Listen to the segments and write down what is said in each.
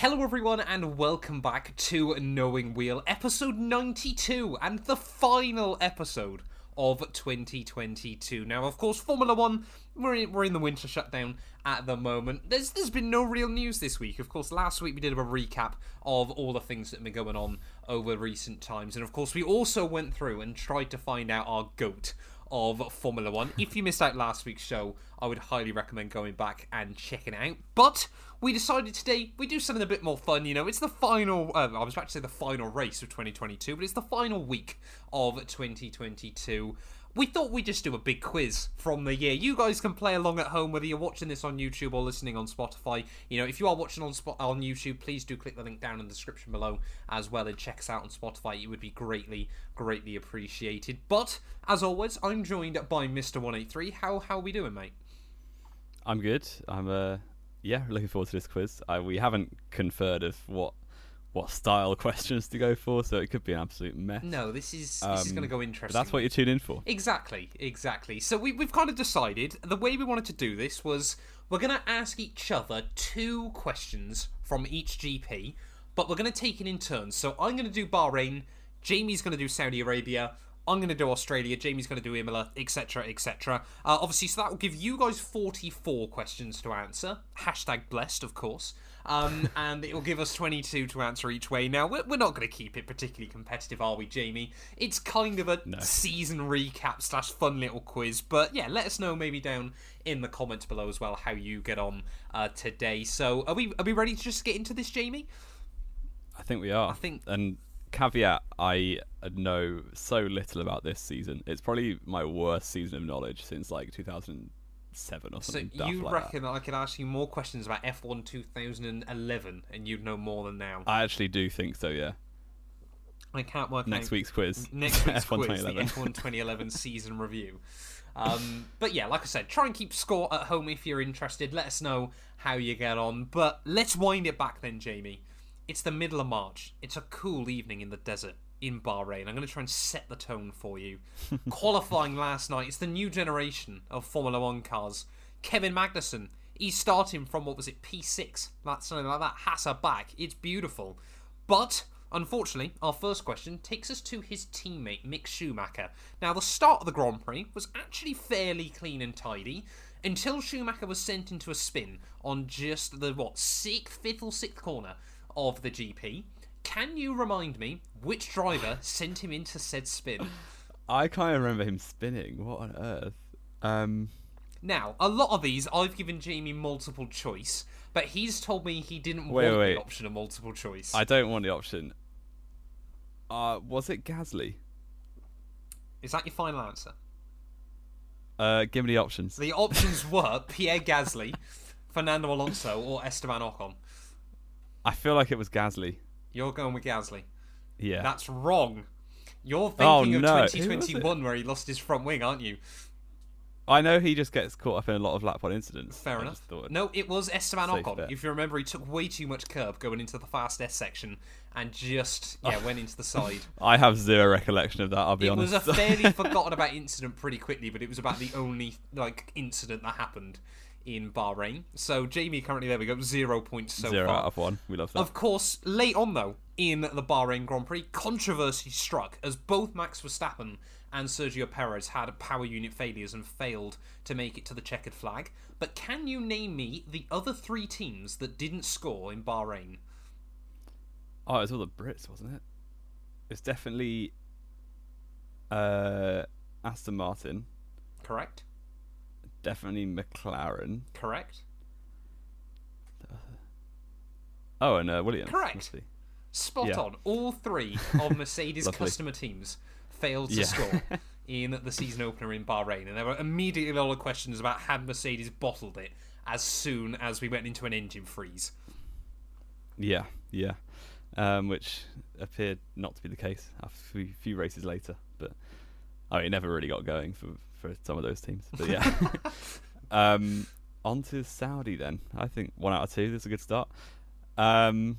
Hello, everyone, and welcome back to Knowing Wheel, episode 92, and the final episode of 2022. Now, of course, Formula One, we're in, we're in the winter shutdown at the moment. There's there's been no real news this week. Of course, last week we did a recap of all the things that have been going on over recent times, and of course, we also went through and tried to find out our goat of Formula One. If you missed out last week's show, I would highly recommend going back and checking out. But we decided today we do something a bit more fun. You know, it's the final. Uh, I was about to say the final race of 2022, but it's the final week of 2022 we thought we'd just do a big quiz from the year. You guys can play along at home, whether you're watching this on YouTube or listening on Spotify. You know, if you are watching on Spot on YouTube, please do click the link down in the description below as well and check us out on Spotify. It would be greatly, greatly appreciated. But as always, I'm joined by Mr. 183. How how are we doing, mate? I'm good. I'm uh yeah, looking forward to this quiz. I, we haven't conferred of what what style questions to go for, so it could be an absolute mess. No, this is this is going to Um, go interesting. That's what you tune in for. Exactly, exactly. So we, we've kind of decided the way we wanted to do this was we're going to ask each other two questions from each GP, but we're going to take it in turns. So I'm going to do Bahrain, Jamie's going to do Saudi Arabia. I'm going to do Australia, Jamie's going to do Imola, etc., etc. Uh, obviously, so that will give you guys 44 questions to answer. Hashtag blessed, of course. Um, and it will give us 22 to answer each way. Now, we're, we're not going to keep it particularly competitive, are we, Jamie? It's kind of a season recap slash fun little quiz. But yeah, let us know maybe down in the comments below as well how you get on uh, today. So, are we are we ready to just get into this, Jamie? I think we are. I think- And caveat, I know so little about this season. It's probably my worst season of knowledge since like 2007 or So something. daft you like reckon that I could ask you more questions about F1 2011 and you'd know more than now? I actually do think so. Yeah. I can't work Next out week's quiz. next week's F1 quiz, the F1 2011 season review. Um, but yeah, like I said, try and keep score at home if you're interested. Let us know how you get on. But let's wind it back then, Jamie. It's the middle of March. It's a cool evening in the desert in Bahrain. I'm going to try and set the tone for you. Qualifying last night. It's the new generation of Formula One cars. Kevin Magnussen. He's starting from what was it P6? That's something like that. Hasser back. It's beautiful. But unfortunately, our first question takes us to his teammate Mick Schumacher. Now, the start of the Grand Prix was actually fairly clean and tidy until Schumacher was sent into a spin on just the what sixth, fifth, or sixth corner of the GP. Can you remind me which driver sent him into said spin? I can't remember him spinning. What on earth? Um, Now, a lot of these I've given Jamie multiple choice, but he's told me he didn't Wait, want wait. the option of multiple choice. I don't want the option. Uh, was it Gasly? Is that your final answer? Uh, give me the options. The options were Pierre Gasly, Fernando Alonso, or Esteban Ocon. I feel like it was Gasly. You're going with Gasly. Yeah. That's wrong. You're Oh, thinking of no. Who 2021 where he lost his front wing, aren't you? I know he just gets caught up in a lot of lap one incidents. Fair I enough. No, it was Esteban Ocon. bet. If you remember, he took way too much curb going into the fast S section and just yeah went into the side. I have zero recollection of that. I'll be it honest. It was a fairly forgotten about incident pretty quickly, but it was about the only like incident that happened in Bahrain. So Jamie currently there we go zero points so zero far. out of one. We love that. Of course, late on though, in the Bahrain Grand Prix, controversy struck as both Max Verstappen and Sergio Perez had power unit failures and failed to make it to the checkered flag. But can you name me the other three teams that didn't score in Bahrain? Oh, it was all the Brits, wasn't it? It's definitely uh, Aston Martin. Correct? Definitely McLaren. Correct? Oh, and uh, Williams. Correct. Spot Yeah. on. All three of Mercedes customer teams failed to Yeah. score in the season opener in Bahrain. And there were immediately a lot of questions about had Mercedes bottled it as soon as we went into an engine freeze. Yeah, yeah. Um, which appeared not to be the case a few, few races later. But I mean, it never really got going for, for some of those teams. But yeah. um, on to Saudi then. I think one out of two. That's a good start. Um,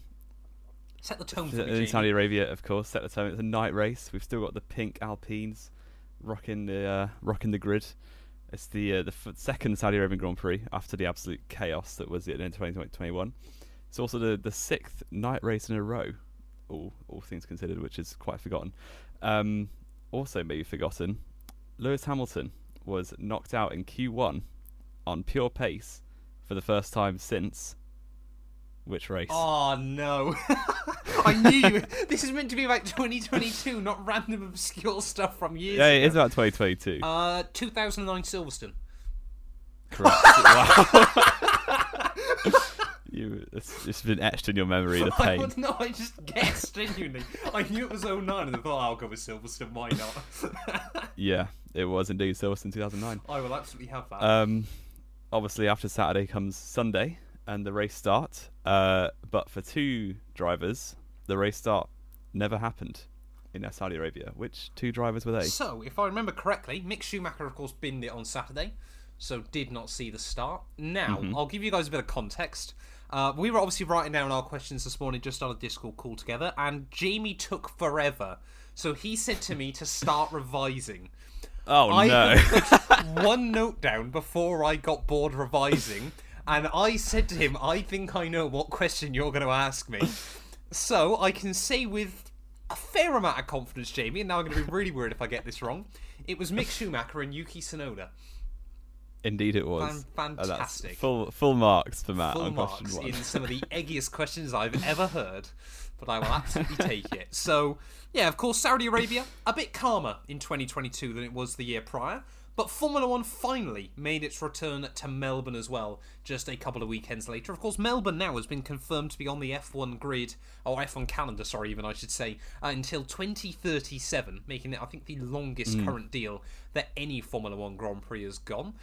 Set the tone for in. Saudi Arabia, of course, set the tone. It's a night race. We've still got the pink Alpines rocking the uh, rocking the grid. It's the uh, the f- second Saudi Arabian Grand Prix after the absolute chaos that was end of 2021. It's also the, the sixth night race in a row, all all things considered, which is quite forgotten. Um, also, maybe forgotten, Lewis Hamilton was knocked out in Q1 on pure pace for the first time since which race? Oh no! I knew you. This is meant to be about 2022, not random obscure stuff from years. yeah, it is ago. about 2022. Uh, 2009 Silverstone. Correct. wow. you, it's, it's been etched in your memory. The pain. would no, I just guessed genuinely. I knew it was 09 and I thought, oh, I'll go with Silverstone. Why not? Yeah, it was indeed Silverstone 2009. I will absolutely have that. Um, obviously, after Saturday comes Sunday and the race start. Uh, but for two drivers, the race start never happened in Saudi Arabia. Which two drivers were they? So, if I remember correctly, Mick Schumacher, of course, binned it on Saturday, so did not see the start. Now, Mm-hmm. I'll give you guys a bit of context. Uh, we were obviously writing down our questions this morning just on a Discord call together, and Jamie took forever. So he said to me to start revising. Oh I no! put one note down before I got bored revising, and I said to him, I think I know what question you're going to ask me. So I can say with a fair amount of confidence, Jamie, and now I'm going to be really worried if I get this wrong. It was Mick Schumacher and Yuki Tsunoda. Indeed, it was. Fan- oh, that's fantastic. full full marks for Matt Full on marks question one. in some of the eggiest questions I've ever heard, but I will absolutely take it. So, yeah, of course, Saudi Arabia, a bit calmer in 2022 than it was the year prior. But Formula One finally made its return to Melbourne as well, just a couple of weekends later. Of course, Melbourne now has been confirmed to be on the F1 grid, or F1 calendar, sorry, even I should say, uh, until 2037, making it, I think, the longest current deal that any Formula One Grand Prix has gone.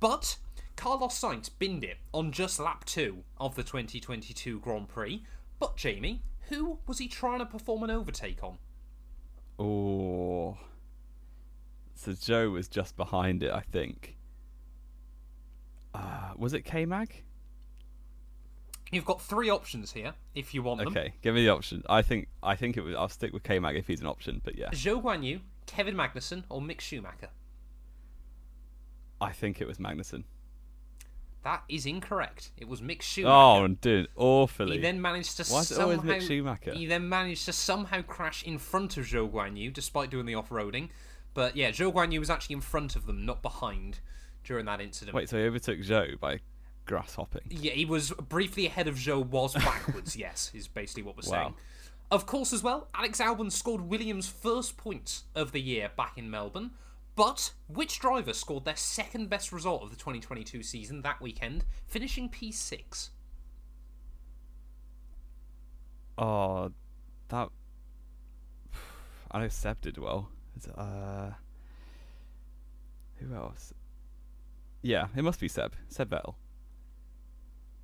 But Carlos Sainz binned it on just lap two of the 2022 Grand Prix. But Jamie, who was he trying to perform an overtake on? Oh. So Zhou was just behind it, I think. Uh, was it K Mag? You've got three options here, if you want them. Okay, give me the option. I think I think it was. I'll stick with K Mag if he's an option. But yeah, Zhou Guanyu, Kevin Magnussen, or Mick Schumacher? I think it was Magnussen. That is incorrect. It was Mick Schumacher. Oh, I'm doing awfully. He then managed to Why is it somehow. always Mick Schumacher? He then managed to somehow crash in front of Zhou Guanyu, despite doing the off-roading. But yeah, Zhou Guanyu was actually in front of them, not behind, during that incident. Wait, so he overtook Zhou by grass hopping. Yeah, he was briefly ahead of Zhou, was backwards, yes, is basically what we're Wow. saying. Of course, as well, Alex Albon scored Williams' first points of the year back in Melbourne. But which driver scored their second best result of the 2022 season that weekend, finishing P6? Oh, that. I know Seb did well. Uh, who else? Yeah, it must be Seb. Seb Vettel.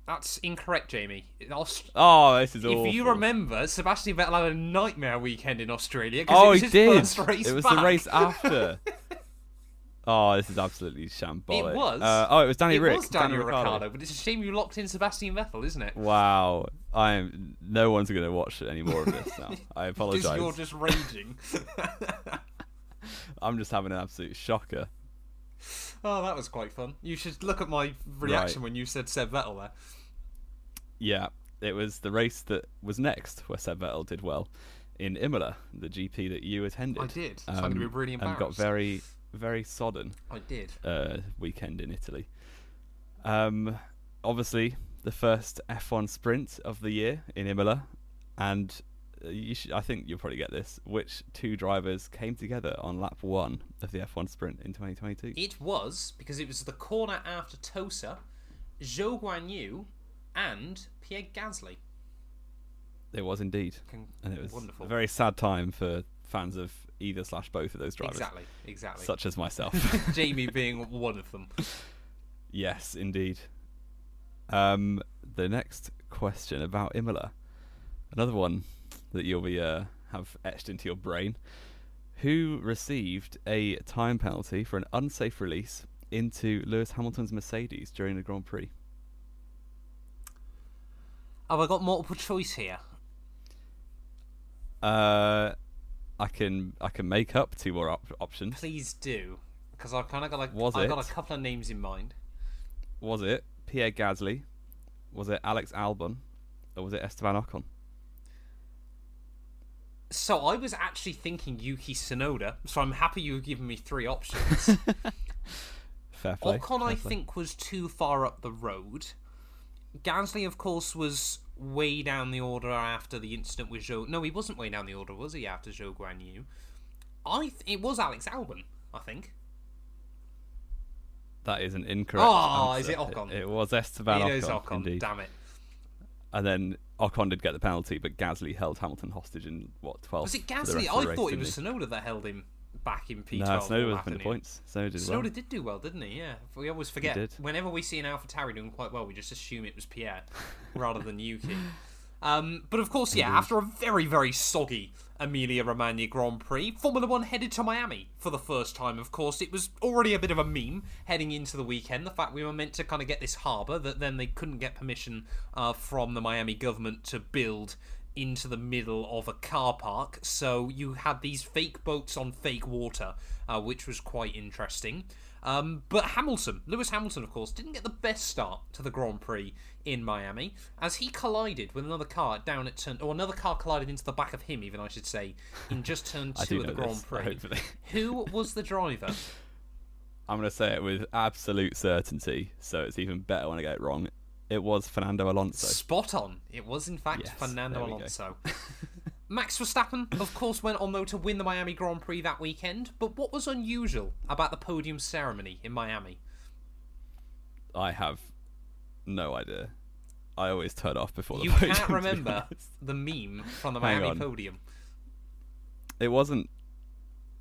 That's incorrect, Jamie. Aust- Oh, this is if awful. you remember, Sebastian Vettel had a nightmare weekend in Australia. Oh, it was he his did. First race it was back. the race after. oh, this is absolutely shambolic. It was. Uh, oh, it was Danny it Rick. was Daniel Ricciardo. Ricciardo, but it's a shame you locked in Sebastian Vettel, isn't it? Wow, I'm. No one's going to watch any more of this now. I Because apologise. you're just raging. I'm just having an absolute shocker. Oh, that was quite fun. You should look at my reaction Right. when you said Seb Vettel there. Yeah, it was the race that was next where Seb Vettel did well in Imola, the GP that you attended. I did, so I'm gonna be really And got very, very sodden I did. uh, weekend in Italy. Um, obviously, the first F1 sprint of the year in Imola, and uh, you should, I think you'll probably get this. Which two drivers came together on lap one of the F1 sprint in 2022? It was because it was the corner after Tosa, Zhou Guanyu, and Pierre Gasly. It was indeed, and it was wonderful. a very sad time for fans of either slash both of those drivers, Exactly, exactly. such as myself. Jamie being one of them. Yes, indeed. Um, the next question about Imola, another one that you'll be uh, have etched into your brain. Who received a time penalty for an unsafe release into Lewis Hamilton's Mercedes during the Grand Prix? Have I got multiple choice here? Uh, I can I can make up two more op- options. Please do, because I've kind of got like Was I've got a couple of names in mind. Was it Pierre Gasly? Was it Alex Albon? or was it Esteban Ocon? So I was actually thinking Yuki Tsunoda, so I'm happy you've given me three options. Fair play. Ocon, fair I play. think, was too far up the road. Gasly, of course, was way down the order after the incident with Zhou. No, he wasn't way down the order, was he? After Zhou Guanyu, I th- it was Alex Albon. I think that is an incorrect. Oh, answer. is it Ocon? It, was Esteban it Ocon, is Ocon. indeed. Damn it! And then Ocon did get the penalty, but Gasly held Hamilton hostage in what 12th? Was it Gasly? I race, thought it was? Tsunoda that held him back in P12. No, Tsunoda was the points. Tsunoda did well. Tsunoda did do well, didn't he? Yeah. We always forget. Whenever we see an AlphaTauri doing quite well, we just assume it was Pierre rather than Yuki. Um, but of course, yeah, after a very, very soggy Emilia Romagna Grand Prix, Formula One headed to Miami for the first time, of course. It was already a bit of a meme heading into the weekend, the fact we were meant to kind of get this harbour that then they couldn't get permission uh, from the Miami government to build into the middle of a car park. So you had these fake boats on fake water, uh, which was quite interesting. Um, but Hamilton, Lewis Hamilton, of course, didn't get the best start to the Grand Prix in Miami as he collided with another car down at turn, or another car collided into the back of him, even I should say, in just turn two of the Grand this, Prix. hopefully. Who was the driver? I'm going to say it with absolute certainty, so it's even better when I get it wrong. It was Fernando Alonso. Spot on. It was in fact Yes, Fernando there we go. Alonso. Max Verstappen, of course, went on though to win the Miami Grand Prix that weekend. But what was unusual about the podium ceremony in Miami? I have no idea. I always turn off before the You podium. can't remember the meme from the Miami podium. It wasn't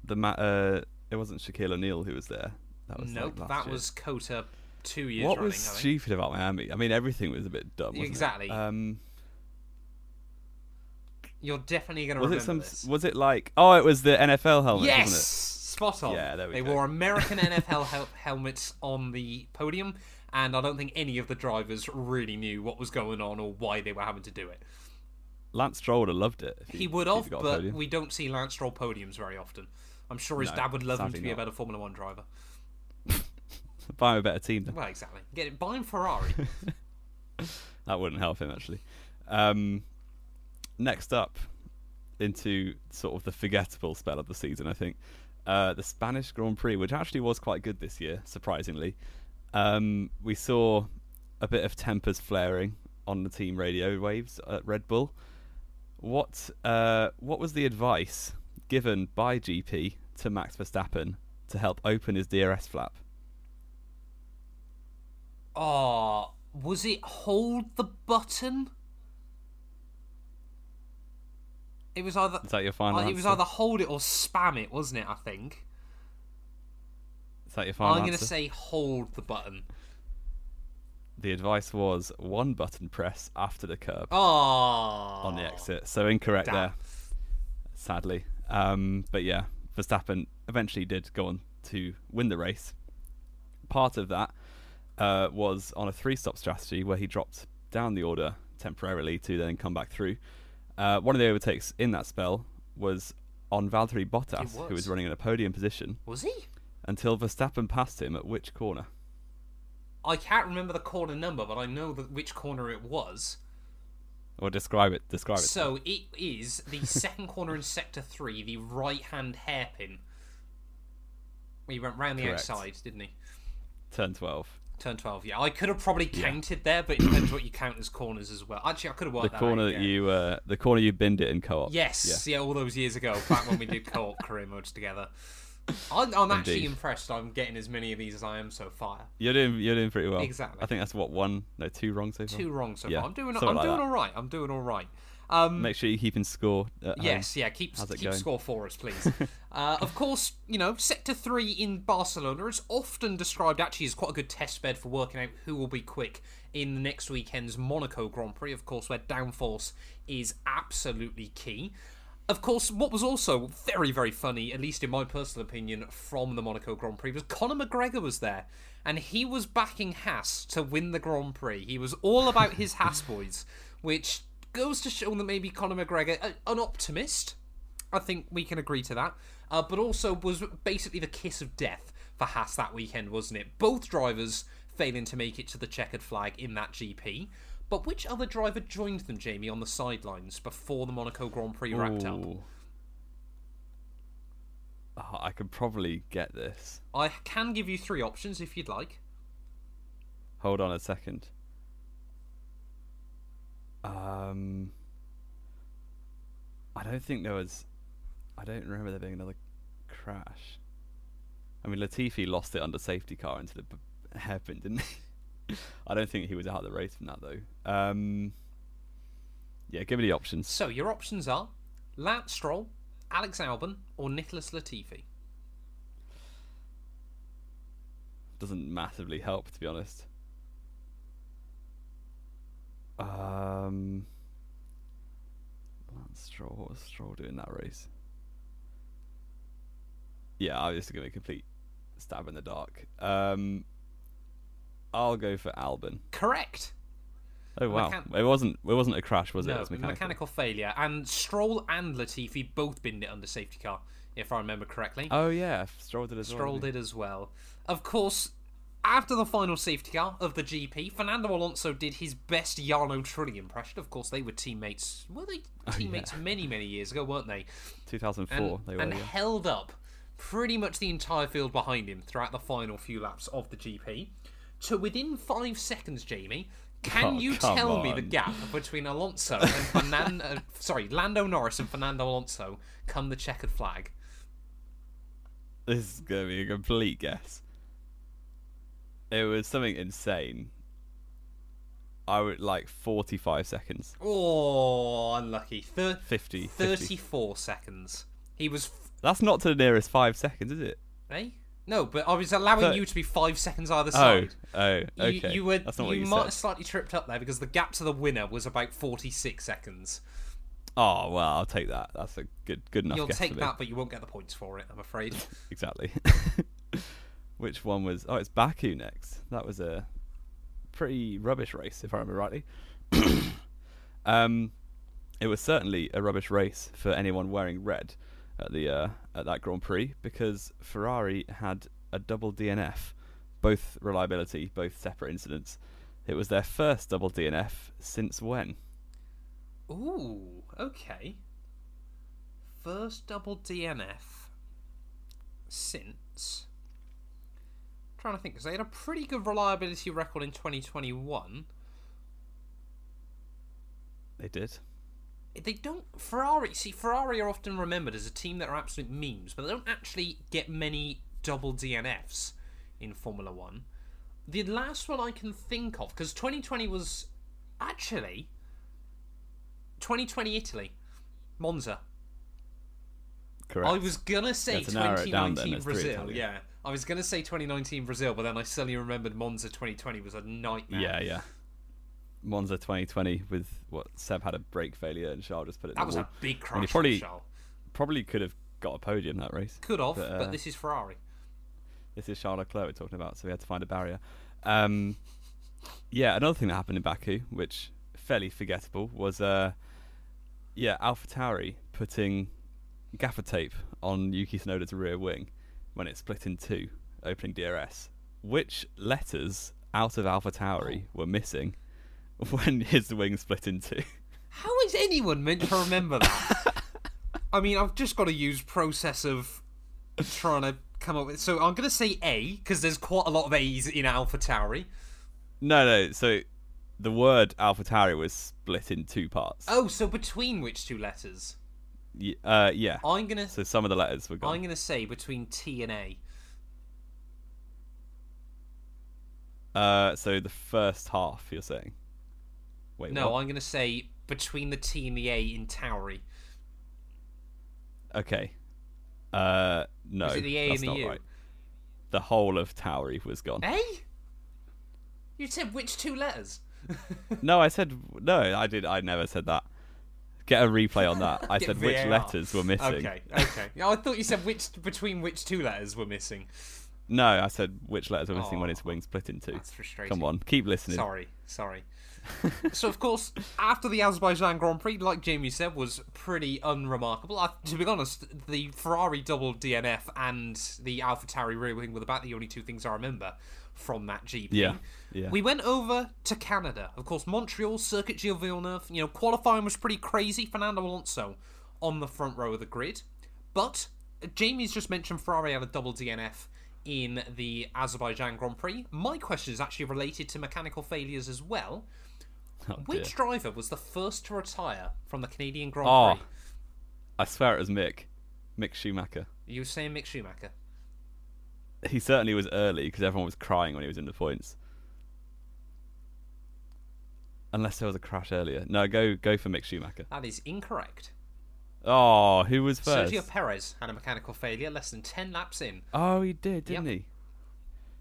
the ma- uh, it wasn't Shaquille O'Neal who was there. That was Nope, last that year. was Cota two years what running. was stupid about Miami. I mean, everything was a bit dumb. Wasn't Exactly. Um, You're definitely going to was remember it some? this. Was it like? Oh, it was the NFL helmet. yes, spot on. Yeah, there we they go. wore American NFL hel- helmets on the podium, and I don't think any of the drivers really knew what was going on or why they were having to do it. Lance Stroll would have loved it. He, He would have, but we don't see Lance Stroll podiums very often. I'm sure his No, dad would love him to be a better Formula One driver. buy him a better team. Then. Well, exactly. Get it. Buy him Ferrari. That wouldn't help him actually. Um, next up, into sort of the forgettable spell of the season, I think uh, the Spanish Grand Prix, which actually was quite good this year, surprisingly. Um, we saw a bit of tempers flaring on the team radio waves at Red Bull. What uh, what was the advice given by GP to Max Verstappen to help open his DRS flap? Oh, was it hold the button? It was either Is that your final uh, answer? it was either hold it or spam it, wasn't it? I think. Is that your final I'm going to say hold the button. The advice was one button press after the curb Oh, on the exit. So incorrect Damn. there, sadly. Um, but yeah, Verstappen eventually did go on to win the race. Part of that uh, was on a three-stop strategy where he dropped down the order temporarily to then come back through. Uh, one of the overtakes in that spell was on Valtteri Bottas, who was. was running in a podium position, Was he? until Verstappen passed him at which corner? I can't remember the corner number, but I know that which corner it was. Or describe it. Describe it. So it is the second corner in sector three, the right-hand hairpin. He went round the Correct. outside, didn't he? Turn twelve. Turn twelve. Yeah, I could have probably counted there, but it depends what you count as corners as well. Actually, I could have worked the that corner out, that yeah. you uh, the corner you binned it in co-op. Yes, yeah. all those years ago, back when we did co-op career modes together. I'm, I'm actually impressed. I'm getting as many of these as I am so far. You're doing you're doing pretty well. Exactly. I think that's what one no two wrong so far. Two wrong so Yeah, far. I'm doing. something I'm like doing that. all right. I'm doing all right. Um, Make sure you're keeping score. At home. Yes, yeah, keep, keep going? score for us, please. uh, of course, you know, Sector 3 in Barcelona is often described actually as quite a good test bed for working out who will be quick in the next weekend's Monaco Grand Prix, of course, where downforce is absolutely key. Of course, what was also very, very funny, at least in my personal opinion, from the Monaco Grand Prix was Conor McGregor was there. And he was backing Haas to win the Grand Prix. He was all about his Haas boys, which goes to show that maybe Conor McGregor, a- an optimist, I think we can agree to that. Uh, but also was basically the kiss of death for Haas that weekend, wasn't it? Both drivers failing to make it to the checkered flag in that GP. But which other driver joined them, Jamie, on the sidelines before the Monaco Grand Prix wrapped up? Oh, I could probably get this. I can give you three options if you'd like. Hold on a second. Um, I don't think there was. I don't remember there being another crash. I mean, Latifi lost it under safety car into the b- hairpin, didn't he? I don't think he was out of the race from that though. Um, yeah, give me the options. So your options are Lance Stroll, Alex Albon, or Nicholas Latifi. Doesn't massively help, to be honest. Um, Lance Stroll. What was Stroll doing that race? Yeah, I'm just gonna complete stab in the dark. Um, I'll go for Albon. Correct. Oh wow, Mechan- it wasn't it wasn't a crash, was it? no, It was mechanical. mechanical failure. And Stroll and Latifi both binned it under safety car, if I remember correctly. Oh yeah, Stroll did as well. Stroll didn't did as well. Of course, after the final safety car of the GP, Fernando Alonso did his best Jarno Trulli impression. Of course, they were teammates. Were they oh, teammates many, many years ago, weren't they? 2004. And, they were. and yeah. held up pretty much the entire field behind him throughout the final few laps of the GP. To within five seconds, Jamie. Can Oh, you tell me the gap between Alonso and Fernando? Uh, sorry, Lando Norris and Fernando Alonso come the checkered flag? This is gonna be a complete guess. It was something insane. I would like 45 seconds, Oh, unlucky. Thir- 50, 50. 34 seconds. He was. F- That's not to the nearest five seconds, is it? eh? No, but I was allowing you to be five seconds either Oh, side. oh, You, okay. you were. That's not you, what you might said. have slightly tripped up there because the gap to the winner was about 46 seconds. Oh well, I'll take that. That's a good, good enough You'll take that, but you won't get the points for it, I'm afraid. Exactly. Which one was? Oh, it's Baku next. That was a pretty rubbish race, if I remember rightly. um, it was certainly a rubbish race for anyone wearing red at the uh, at that Grand Prix because Ferrari had a double DNF, both reliability, both separate incidents. It was their first double DNF since when? Ooh, okay. First double DNF since. Trying to think, because they had a pretty good reliability record in 2021. They did. They don't. Ferrari, see, Ferrari are often remembered as a team that are absolute memes, but they don't actually get many double DNFs in Formula One. The last one I can think of, because 2020 was actually 2020 Italy, Monza. Correct. I was gonna say Yeah, to narrow down 2019 then, there's Brazil. Yeah, I was gonna say 2019 Brazil, but then I suddenly remembered Monza 2020 was a nightmare. Yeah, yeah. Monza 2020 with what Seb had a brake failure and Charles just put it that was wall. a big And crash. he probably probably could have got a podium that race. Could have, but, but, uh, this is Ferrari. This is Charles Leclerc we're talking about, so we had to find a barrier. Um, yeah, another thing that happened in Baku, which fairly forgettable, was uh, yeah, AlphaTauri putting gaffer tape on Yuki Tsunoda's rear wing when it split in two, opening DRS. Which letters out of AlphaTauri oh. were missing when his wing split in two? How is anyone meant to remember that? I mean, I've just got to use process of trying to come up with. So I'm going to say A because there's quite a lot of A's in Alpha Tauri. No, no. So the word AlphaTauri was split in two parts. Oh, so between which two letters? Uh, yeah. I'm gonna So some of the letters were gone. I'm gonna say between T and A. Uh, so the first half, you're saying? Wait, No, what? I'm gonna say between the T and the A in Tauri. Okay. Uh, no, Is it the A that's and the U? right. The whole of Tauri was gone. A? You said which two letters? No, I said no. I did. I never said that. Get a replay on that. I said which letters were missing. Okay, okay. I thought you said which between which two letters were missing. No, I said which letters were missing when Oh, its wings split in two. That's frustrating. Come on, keep listening. Sorry, sorry. so of course, after the Azerbaijan Grand Prix, like Jamie said, was pretty unremarkable. I, to be honest, the Ferrari double DNF and the AlphaTauri rear wing were about the only two things I remember from that GP. Yeah, yeah. We went over to Canada. Of course, Montreal, Circuit Gilles Villeneuve. You know, qualifying was pretty crazy. Fernando Alonso on the front row of the grid. But Jamie's just mentioned Ferrari had a double DNF in the Azerbaijan Grand Prix. My question is actually related to mechanical failures as well. Oh, Which dear. driver was the first to retire from the Canadian Grand Oh, Prix? I swear it was Mick. Mick Schumacher. You were saying Mick Schumacher. He certainly was early because everyone was crying when he was in the points. Unless there was a crash earlier. No, go go for Mick Schumacher. That is incorrect. Oh, who was first? Sergio Perez had a mechanical failure less than 10 laps in. Oh, he did, didn't he?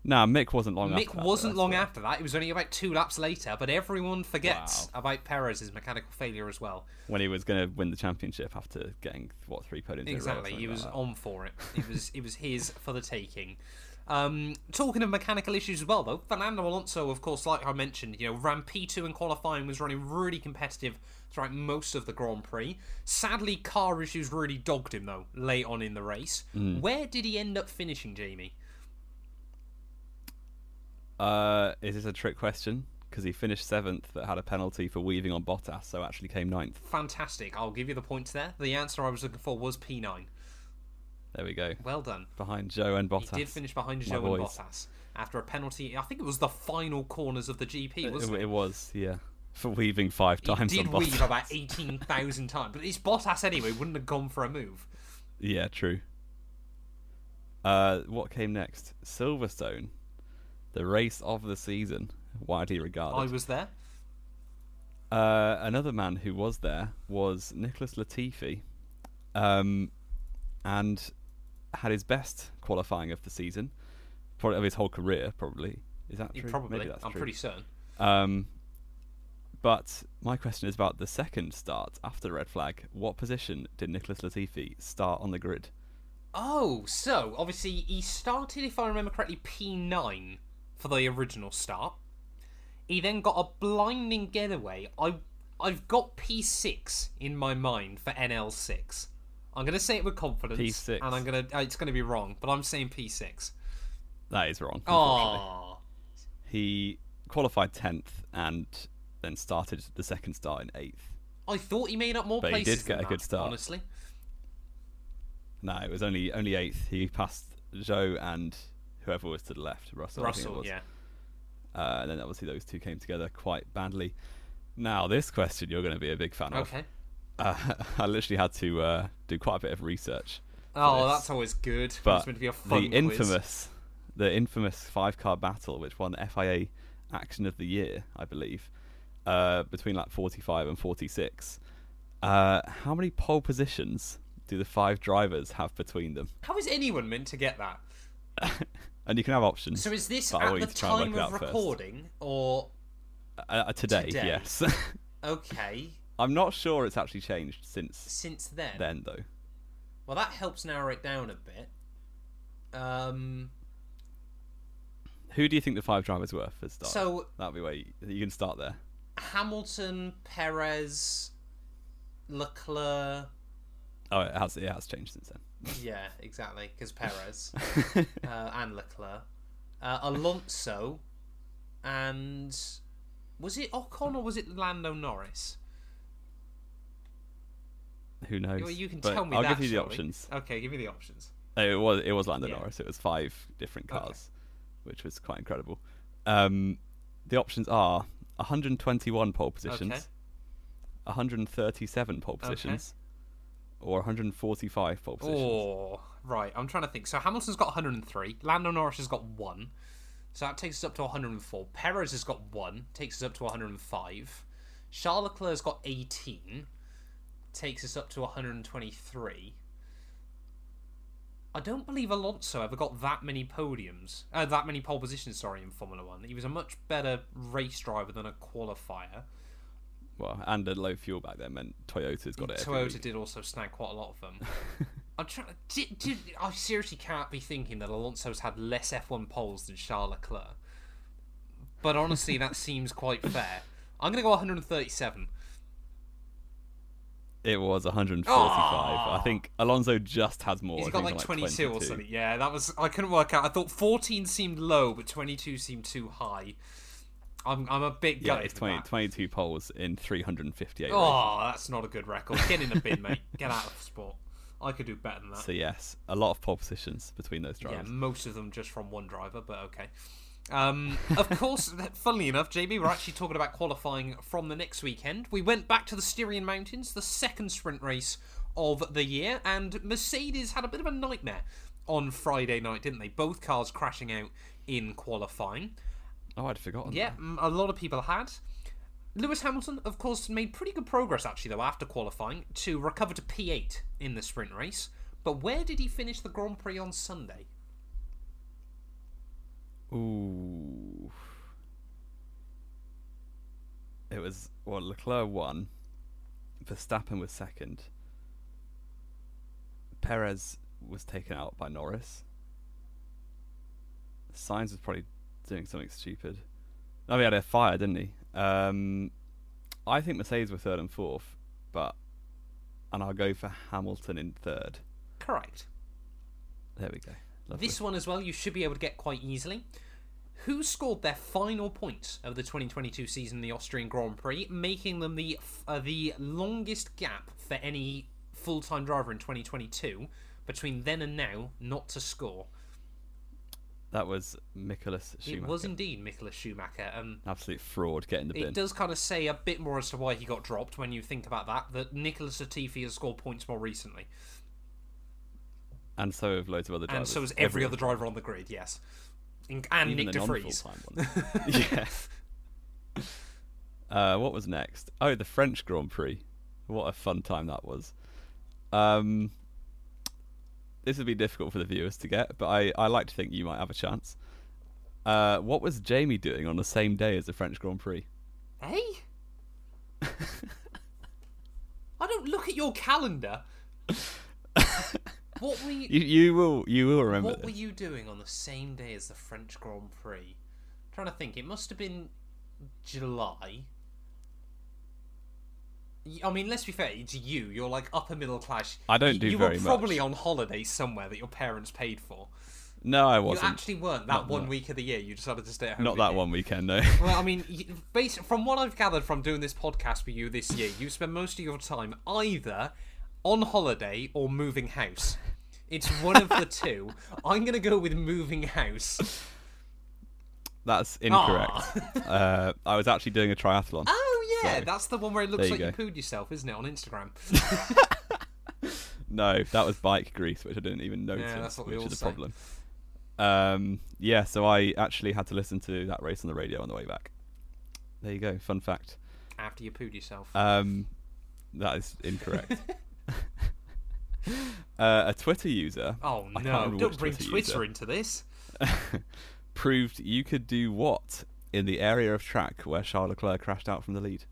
Nah, Mick wasn't long Mick after that. wasn't though, long after that. It was only about two laps later, but everyone forgets Wow. about Perez's mechanical failure as well. When he was going to win the championship after getting, what, three podiums in a row Exactly, he was like on for it. It was it was his for the taking. Um, talking of mechanical issues as well, though, Fernando Alonso, of course, like I mentioned, you know, ran P2 in qualifying, was running really competitive throughout most of the Grand Prix. Sadly, car issues really dogged him, though, late on in the race. Mm. Where did he end up finishing, Jamie? Uh, is this a trick question? Because he finished seventh, but had a penalty for weaving on Bottas, so actually came ninth. Fantastic. I'll give you the points there. The answer I was looking for was P9. There we go. Well done. Behind Zhou and Bottas. He did finish behind My Zhou and. Bottas after a penalty. I think it was the final corners of the GP, It, wasn't it? it was, yeah. For weaving five He times did on Bottas. weave about 18,000 times, but it's Bottas anyway, wouldn't have gone for a move. Yeah, true. Uh, what came next? Silverstone, the race of the season, widely regarded. I was there. Uh, another man who was there was Nicholas Latifi, um, and had his best qualifying of the season, probably of his whole career. Probably is that true? probably. Maybe that's I'm true. pretty certain. Um, but my question is about the second start after the red flag. What position did Nicholas Latifi start on the grid? Oh, so obviously he started, if I remember correctly, P9 for the original start. He then got a blinding getaway. I I've got P6 in my mind for NL6. I'm gonna say it with confidence, P6. and I'm gonna uh, it's gonna be wrong, but I'm saying P6. That is wrong. Oh, He qualified tenth and then started the second start in eighth. I thought he made up more But he did get a good start. honestly. No, it was only only eighth. He passed Zhou and whoever was to the left, Russell. I think it Russell, was. yeah. Uh, and then obviously those two came together quite badly. Now this question you're going to be a big fan of. Okay. Uh, I literally had to uh, do quite a bit of research. Oh, that's always good. But it's meant to be a fun the quiz. infamous, the infamous five car battle, which won the FIA Action of the Year, I believe, uh, between like 45 and 46. Uh, how many pole positions do the five drivers have between them? How is anyone meant to get that? And you can have options. So is this at the you to try and work time of out first. recording, or Uh, uh, today, Today. yes. okay? I'm not sure it's actually changed since Since then, then, though. well, that helps narrow it down a bit. Um, Who do you think the five drivers were for start? so That'll be where you, you can start there. Hamilton, Perez, Leclerc. Oh, it has, it has changed since then. Yeah, exactly, because Perez uh, and Leclerc, uh, Alonso, and was it Ocon or was it Lando Norris? Who knows? Well, you can But tell me I'll that. give you the options. Okay, give me the options. Uh, It was it was Lando Yeah. Norris. It was five different Okay. cars, which was quite incredible. Um, the options are 121 pole positions, Okay. 137 pole positions, or 145 pole positions. Oh, right. I'm trying to think. So Hamilton's got 103. Lando Norris has got one. So that takes us up to 104. Perez has got one. Takes us up to 105. Charles Leclerc's got 18. Takes us up to 123. I don't believe Alonso ever got that many podiums, uh, that many pole positions. Sorry, in Formula One, he was a much better race driver than a qualifier. Well, and a low fuel back then meant Toyota's got it. Toyota did also snag quite a lot of them. I'm trying. Did, did, I seriously can't be thinking that Alonso's had less F1 poles than Charles Leclerc. But honestly, that seems quite fair. I'm going to go 137. It was 145. Aw. I ah! think Alonso just has more. He's got like on, 22, or something. Yeah, that was. I couldn't work out. I thought 14 seemed low, but 22 seemed too high. I'm, I'm a bit Yeah, it's with 20, that. 22 poles in 358 races. Oh, that's not a good record. Get in the bin, mate. Get out of sport. I could do better than that. So yes, a lot of pole positions between those drivers. Yeah, most of them just from one driver, but okay. Um, of course, funnily enough, JB, we're actually talking about qualifying from the next weekend. We went back to the Styrian Mountains, the second sprint race of the year, and Mercedes had a bit of a nightmare on Friday night, didn't they? Both cars crashing out in qualifying. Oh, I'd forgotten. Yeah, that. a lot of people had. Lewis Hamilton, of course, made pretty good progress actually, though, after qualifying to recover to P8 in the sprint race. But where did he finish the Grand Prix on Sunday? Ooh. It was well, Leclerc won. Verstappen was second. Perez was taken out by Norris. Sainz was probably doing something stupid. Oh, he had a fire, didn't he? Um, I think Mercedes were third and fourth, but and I'll go for Hamilton in third. Correct. There we go. Lovely. This one as well, you should be able to get quite easily. Who scored their final points of the 2022 season the Austrian Grand Prix, making them the uh, the longest gap for any full-time driver in 2022 between then and now not to score? That was Nicholas Schumacher. It was indeed Nicholas Schumacher. Um, absolute fraud getting the bin. it does kind of say a bit more as to why he got dropped when you think about that. That Nicholas Latifi has scored points more recently, and so have loads of other drivers. and so has every other driver on the grid. Yes, In- and Even Nick the De Vries. non-full-time yeah. Uh, what was next? Oh, the French Grand Prix. What a fun time that was. Um, this would be difficult for the viewers to get, but I, I like to think you might have a chance. Uh, what was Jamie doing on the same day as the French Grand Prix? Hey? I don't look at your calendar. what were you, You, you will you will remember what were you doing on the same day as the French Grand Prix? I'm trying to think. It must have been July. I mean, let's be fair. It's you. You're like upper middle class. I don't do You very were probably much. on holiday somewhere that your parents paid for. No, I wasn't. You actually weren't that Not- one not- week of the year. You decided to stay at home. Not that you? one weekend, no. Well, I mean, based from what I've gathered from doing this podcast with you this year, you spend most of your time either on holiday or moving house. It's one of the two. I'm gonna go with moving house. That's incorrect. uh, I was actually doing a triathlon. Oh yeah, So, that's the one where it looks you like you go. pooed yourself, isn't it, on Instagram? No, that was bike grease, which I didn't even notice, yeah, that's what we which all is say. a problem. Um, yeah, so I actually had to listen to that race on the radio on the way back. There you go, fun fact. After you pooed yourself. Um, that is incorrect. uh, a Twitter user oh no! Don't bring Twitter Twitter into this. proved you could do what in the area of track where Charles Leclerc crashed out from the lead.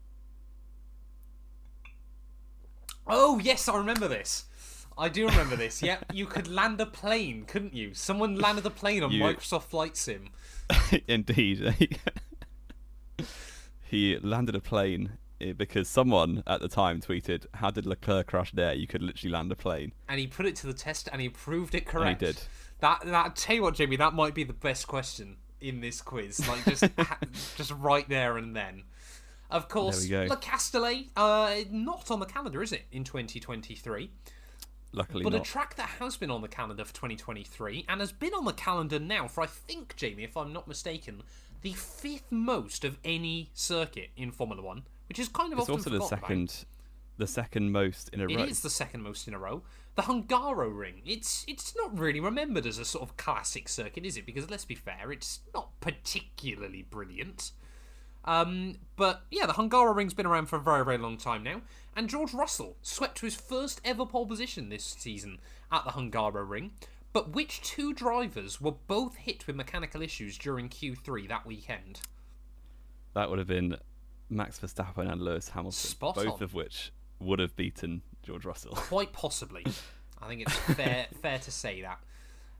Oh yes, I remember this. I do remember this. Yep, you could land a plane, couldn't you? Someone landed a plane on You- Microsoft Flight Sim. Indeed. he landed a plane eh, because someone at the time tweeted, "How did Leclerc crash there? You could literally land a plane." and he put it to the test and he proved it And he correct. did. That that tell you what, Jamie, that might be the best question in this quiz. Like just just right there and then. Of course. Le Castellet, uh, not on the calendar, is it, in 2023? Luckily But a track that has been on the calendar for 2023 and has been on the calendar now for, I think, Jamie, if I'm not mistaken, the fifth most of any circuit in Formula One, which is kind of it's also the about. second, the second most in a It row. It is the second most in a row. The Hungaroring. It's it's not really remembered as a sort of classic circuit, is it? Because let's be fair, it's not particularly brilliant. Um, but yeah, the Hungaroring's been around for a very very long time now, and George Russell swept to his first ever pole position this season at the Hungaroring. But which two drivers were both hit with mechanical issues during Q3 that weekend? That would have been Max Verstappen and Lewis Hamilton, Spot both on. of which would have beaten George Russell. Quite possibly. I think it's fair fair to say that.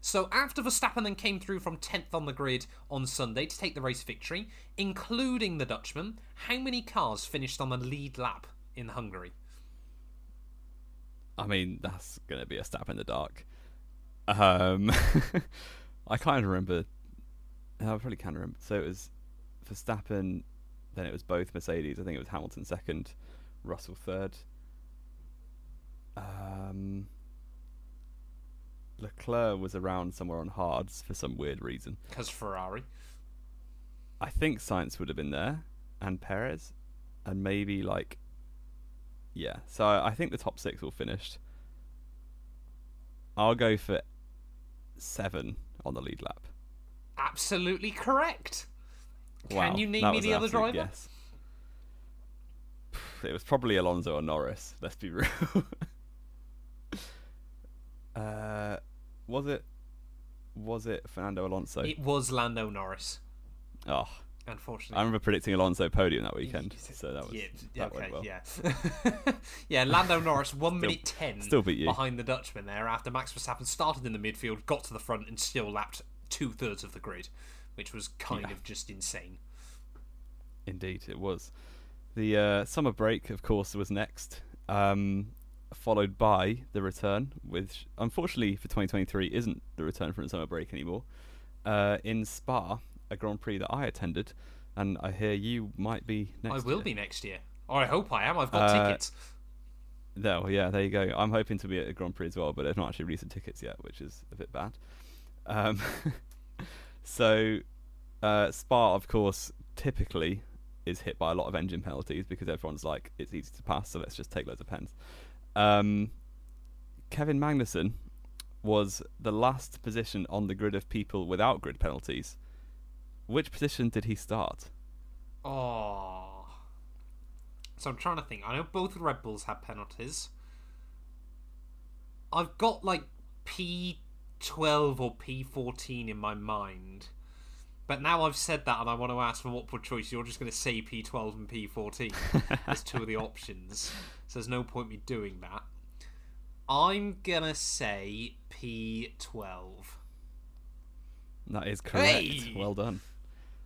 So after Verstappen then came through from 10th on the grid on Sunday to take the race victory, including the Dutchman, how many cars finished on the lead lap in Hungary? I mean, that's going to be a stab in the dark. Um, I can't remember. I probably can remember. So it was Verstappen, then it was both Mercedes. I think it was Hamilton second, Russell third. Um, Leclerc was around somewhere on hards for some weird reason. Because Ferrari. I think Sainz would have been there, and Perez, and maybe like, yeah. So I think the top six all finished. I'll go for seven on the lead lap. Absolutely correct. Can you name me the other driver? guess. It was probably Alonso or Norris. Let's be real. uh, was it? Was it Fernando Alonso? It was Lando Norris, oh, Unfortunately. I remember predicting Alonso podium that weekend, so that was yeah, that okay, well. yeah, yeah. Lando Norris one minute ten still beat you. behind the Dutchman there after Max Verstappen started in the midfield, got to the front, and still lapped two thirds of the grid, which was kind Yeah. of just insane. Indeed, it was. The uh, summer break, of course, was next, um, followed by the return, which unfortunately for 2023 isn't the return from the summer break anymore, uh, in Spa, a Grand Prix that I attended, and I hear you might be next. I will year. be next year. Or I hope I am. I've got Uh, tickets. No, yeah, there you go. I'm hoping to be at a Grand Prix as well, but they've not actually released the tickets yet, which is a bit bad. Um, so, uh, Spa, of course, typically is hit by a lot of engine penalties because everyone's like, it's easy to pass, so let's just take loads of pens. Um, Kevin Magnussen was the last position on the grid of people without grid penalties. Which position did he start? Oh. So I'm trying to think. I know both Red Bulls had penalties. I've got like P12 or P14 in my mind. But now I've said that and I want to ask for multiple choice, you're just going to say P12 and P14 as two of the options. So there's no point me doing that. I'm going to say P12. That is correct. Hey! Well done.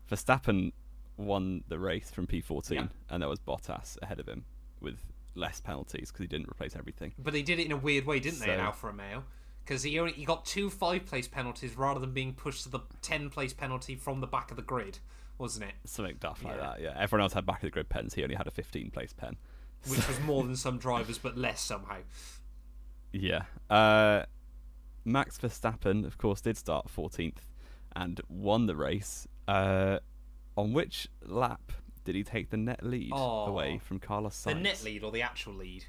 Verstappen won the race from P14, Yeah. and there was Bottas ahead of him with less penalties because he didn't replace everything. But they did it in a weird way, didn't they, in So- Alfa Romeo? Because he only he got two five place penalties rather than being pushed to the ten place penalty from the back of the grid, wasn't it? Something daft like that. Yeah, everyone else had back of the grid pens. He only had a 15 place pen. Which was more than some drivers, but less somehow. Yeah. Uh, Max Verstappen, of course, did start 14th and won the race. Uh, on which lap did he take the net lead Oh. away from Carlos Sainz? The net lead or the actual lead?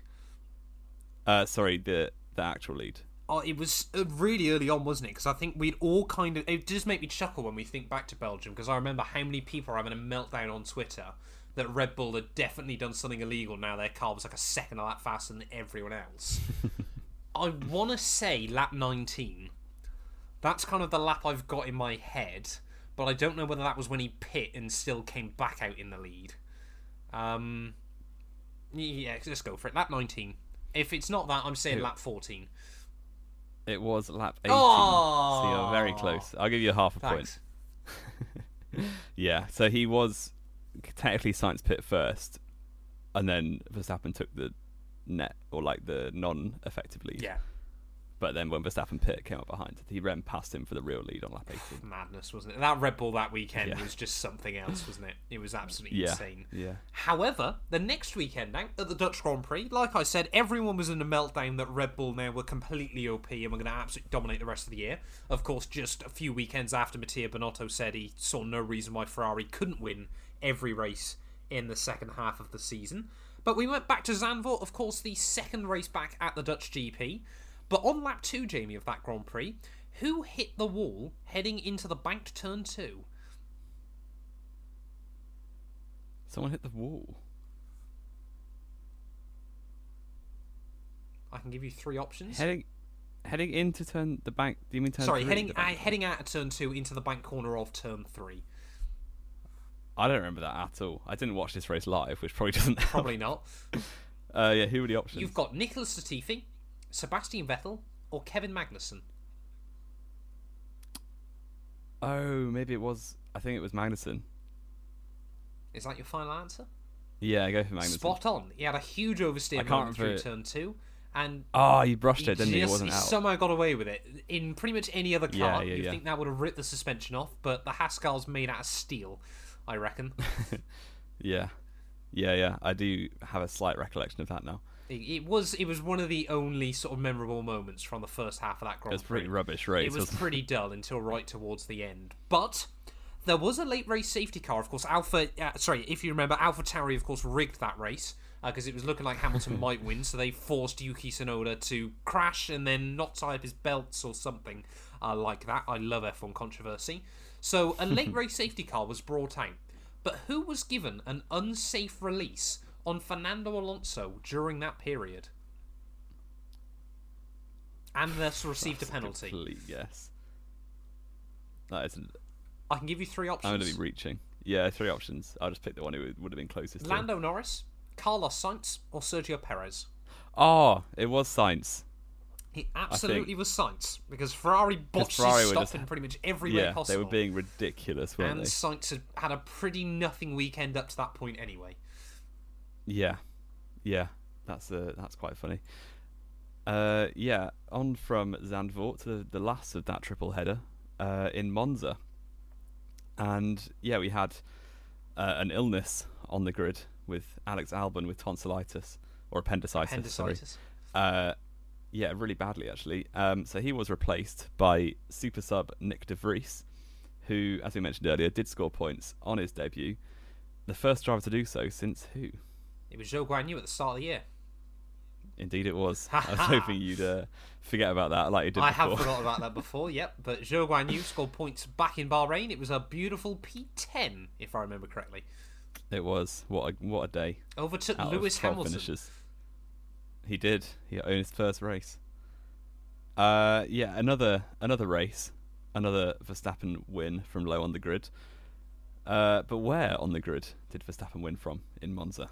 Uh, sorry, the the actual lead. Oh, it was uh, really early on, wasn't it? Because I think we'd all kind of. It does make me chuckle when we think back to Belgium because I remember how many people are having a meltdown on Twitter that Red Bull had definitely done something illegal. Now their car was like a second of that faster than everyone else. I want to say lap 19. That's kind of the lap I've got in my head, but I don't know whether that was when he pit and still came back out in the lead. Um, yeah, let's go for it. Lap 19. If it's not that, I'm saying Who- lap 14. It was lap 18. Oh, So you're very close. I'll give you a half a Thanks. point. Yeah, so he was technically Sainz Pit first, and then Verstappen took the net or like the non-effective lead. Yeah, But then when Verstappen pit came up behind, he ran past him for the real lead on lap 18. madness, wasn't it? That Red Bull that weekend Yeah. was just something else, wasn't it? It was absolutely Yeah, insane. yeah. However, the next weekend now at the Dutch Grand Prix, like I said, everyone was in a meltdown that Red Bull now were completely OP and were going to absolutely dominate the rest of the year. Of course, just a few weekends after Mattia Binotto said he saw no reason why Ferrari couldn't win every race in the second half of the season. But we went back to Zandvoort, of course, the second race back at the Dutch GP. But on lap two, Jamie, of that Grand Prix, who hit the wall heading into the banked turn two? Someone hit the wall. I can give you three options. Heading heading into turn the bank. Do you mean turn Sorry, heading uh, heading out of turn two into the bank corner of turn three. I don't remember that at all. I didn't watch this race live, which probably doesn't help. Probably not. Uh, yeah, who were the options? You've got Nicholas Latifi, Sebastian Vettel, or Kevin Magnussen. Oh, maybe it was. I think it was Magnussen. Is that your final answer? Yeah, go for Magnussen. Spot on. He had a huge oversteer moment through remember- turn two, and Oh, you brushed he it, didn't you? It wasn't he out. somehow got away with it. In pretty much any other car, Yeah, yeah, you yeah. think that would have ripped the suspension off, but the Haskell's made out of steel, I reckon. Yeah, yeah, yeah. I do have a slight recollection of that now. it, was it was one of the only sort of memorable moments from the first half of that It was pretty rubbish race. It was pretty dull until right towards the end. But there was a late race safety car, of course. Alpha, uh, sorry, if you remember, AlphaTauri, of course, rigged that race because it was looking like Hamilton might win. So they forced Yuki Tsunoda to crash and then not tie up his belts or something uh, like that. I love F1 controversy. So a late race safety car was brought out, but who was given an unsafe release on Fernando Alonso during that period? And thus received a penalty. Complete yes. That isn't. I can give you three options. I'm going to be reaching. Yeah, three options. I'll just pick the one who would- have been closest. to. Lando Norris, Carlos Sainz, or Sergio Perez? Oh, it was Sainz. He absolutely was Sainz because Ferrari botched Ferrari his just- in pretty much every way Yeah, possible. they were being ridiculous, weren't and they? Sainz had had a pretty nothing weekend up to that point anyway. Yeah, yeah, that's uh, that's quite funny. Uh, yeah, on from Zandvoort to the, the last of that triple header uh, in Monza, and yeah, we had uh, an illness on the grid with Alex Albon with tonsillitis or appendicitis. sorry. Appendicitis. Yeah, really badly actually. Um, so he was replaced by super sub Nyck de Vries, who, as we mentioned earlier, did score points on his debut. The first driver to do so since who? It was Zhou Guanyu at the start of the year. Indeed, it was. I was hoping you'd uh, forget about that, like you did I before. have forgot about that before, yep. But Zhou Guanyu scored points back in Bahrain. It was a beautiful P10, if I remember correctly. It was what a what a day. Overtook Lewis Hamilton. finishes. He did. He owned his first race. Uh, yeah, another another race, another Verstappen win from low on the grid. Uh, but where on the grid did Verstappen win from in Monza?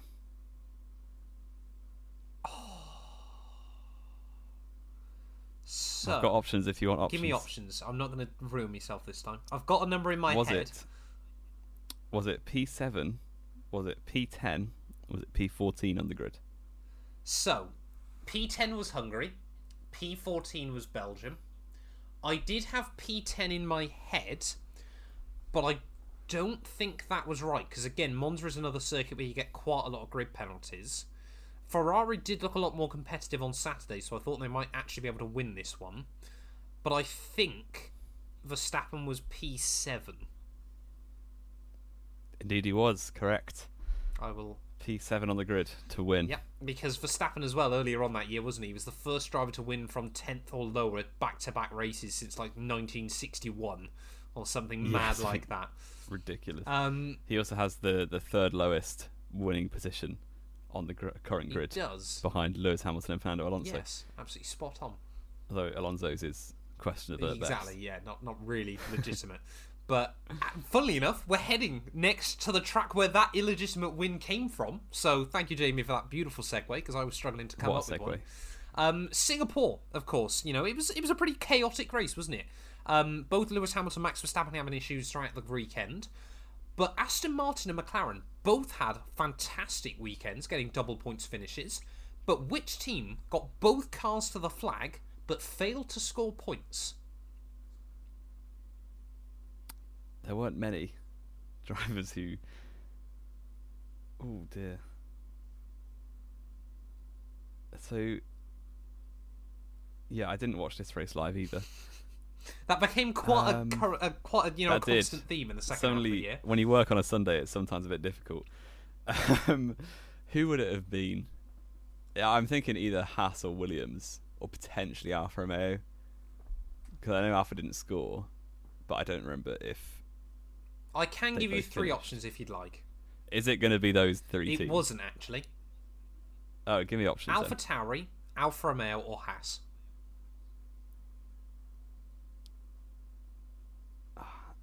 So, I've got options if you want options. give me options. I'm not going to ruin myself this time. I've got a number in my was head. it was it P seven? Was it P ten? Was it P fourteen on the grid? So, P10 was Hungary, P14 was Belgium. I did have P10 in my head, but I don't think that was right because again, Monza is another circuit where you get quite a lot of grid penalties. Ferrari did look a lot more competitive on Saturday, so I thought they might actually be able to win this one. But I think Verstappen was P7. Indeed, he was correct. I will P seven on the grid to win. Yeah, because Verstappen as well earlier on that year, wasn't he? He was the first driver to win from tenth or lower at back-to-back races since like 1961 or something mad like that. Ridiculous. Um, He also has the, the third lowest winning position on the gr- current he grid does. behind Lewis Hamilton and Fernando Alonso. Yes, absolutely spot on. Although Alonso's is questionable at exactly. best. Yeah, not not really legitimate. but funnily enough, we're heading next to the track where that illegitimate win came from. So thank you, Jamie, for that beautiful segue because I was struggling to come What up with one. Um, Singapore, of course, you know it was it was a pretty chaotic race, wasn't it? Um, both Lewis Hamilton, and Max Verstappen having issues throughout the weekend, but Aston Martin and McLaren both had fantastic weekends, getting double points finishes. But which team got both cars to the flag but failed to score points? There weren't many drivers who. Oh dear. So. Yeah, I didn't watch this race live either. That became quite Um, a, cur- a quite a you know did. constant theme in the second half of the only year. when you work on a Sunday, it's sometimes a bit difficult. Um, who would it have been? Yeah, I'm thinking either Haas or Williams, or potentially Alfa Romeo. Because I know Alfa didn't score, but I don't remember if I can they give you three finished. options if you'd like. is it going to be those three It teams. wasn't actually Oh, give me options. Alpha then. Tauri, Alfa Romeo, or Haas.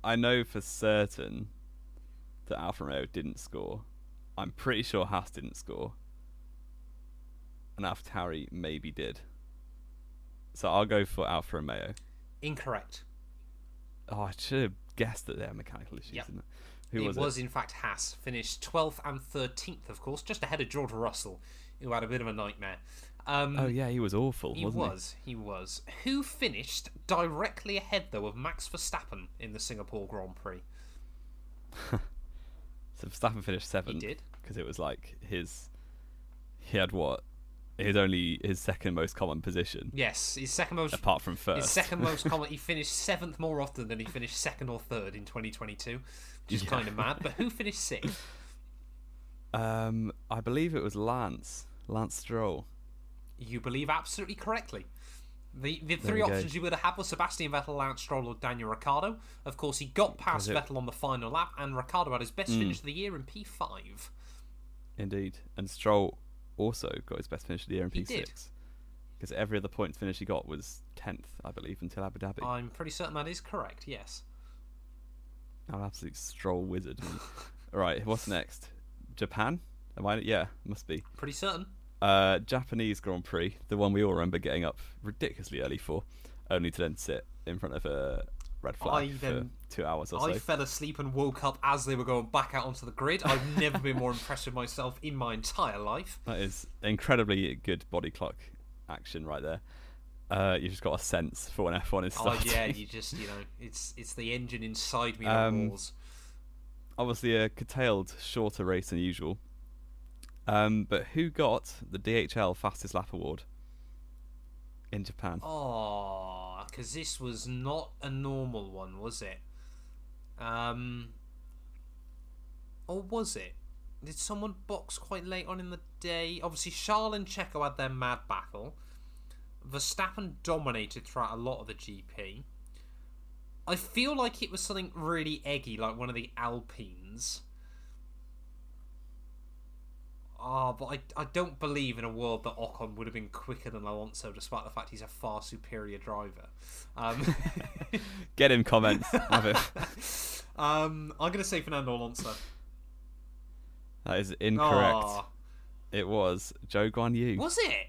I know for certain that Alfa Romeo didn't score. I'm pretty sure Haas didn't score. And Alpha Tauri maybe did. So I'll go for Alfa Romeo. Incorrect. Oh, I should have guessed that they're mechanical issues, Yep. isn't it? Who it was, was in fact Haas, finished 12th and 13th, of course, just ahead of George Russell, who had a bit of a nightmare. Um, Oh yeah, he was awful, he was. He was. Who finished directly ahead though of Max Verstappen in the Singapore Grand Prix? So Verstappen finished seventh. He did. because it was like his. He had what? His only his second most common position, Yes, his second most. apart from first. His second most common. He finished seventh more often than he finished second or third in 2022, which is Yeah. kind of mad. But who finished sixth? um, I believe it was Lance, Lance Stroll. You believe absolutely correctly. The the There three options you would have had were Sebastian Vettel, Lance Stroll, or Daniel Ricciardo. Of course, he got past it- Vettel on the final lap, and Ricciardo had his Mm. best finish of the year in P5. Indeed, and Stroll also got his best finish of the year in He P6. Because every other points finish he got was tenth, I believe, until Abu Dhabi. I'm pretty certain that is correct. Yes. I'm an absolute Stroll wizard. All right, what's next? Japan? Am I? Yeah, must be. Pretty certain. Uh, Japanese Grand Prix, the one we all remember getting up ridiculously early for, only to then sit in front of a red flag I then- two hours or I so. fell asleep and woke up as they were going back out onto the grid. I've never been more impressed with myself in my entire life. That is incredibly good body clock action right there. Uh, you just got a sense for when F1 is Oh yeah, you just you know, it's it's the engine inside me that Um, roars. Obviously, a curtailed, shorter race than usual. Um, but who got the DHL fastest lap award in Japan? Oh, because this was not a normal one, was it? Um, or was it? Did someone box quite late on in the day? Obviously, Charles and Checo had their mad battle. Verstappen dominated throughout a lot of the GP. I feel like it was something really eggy, like one of the Alpines. Ah, but I, I don't believe in a world that Ocon would have been quicker than Alonso, despite the fact he's a far superior driver. Um, Get him comments. Have it. um, I'm going to say Fernando Alonso. That is incorrect. Aw, It was Zhou Guanyu. was it?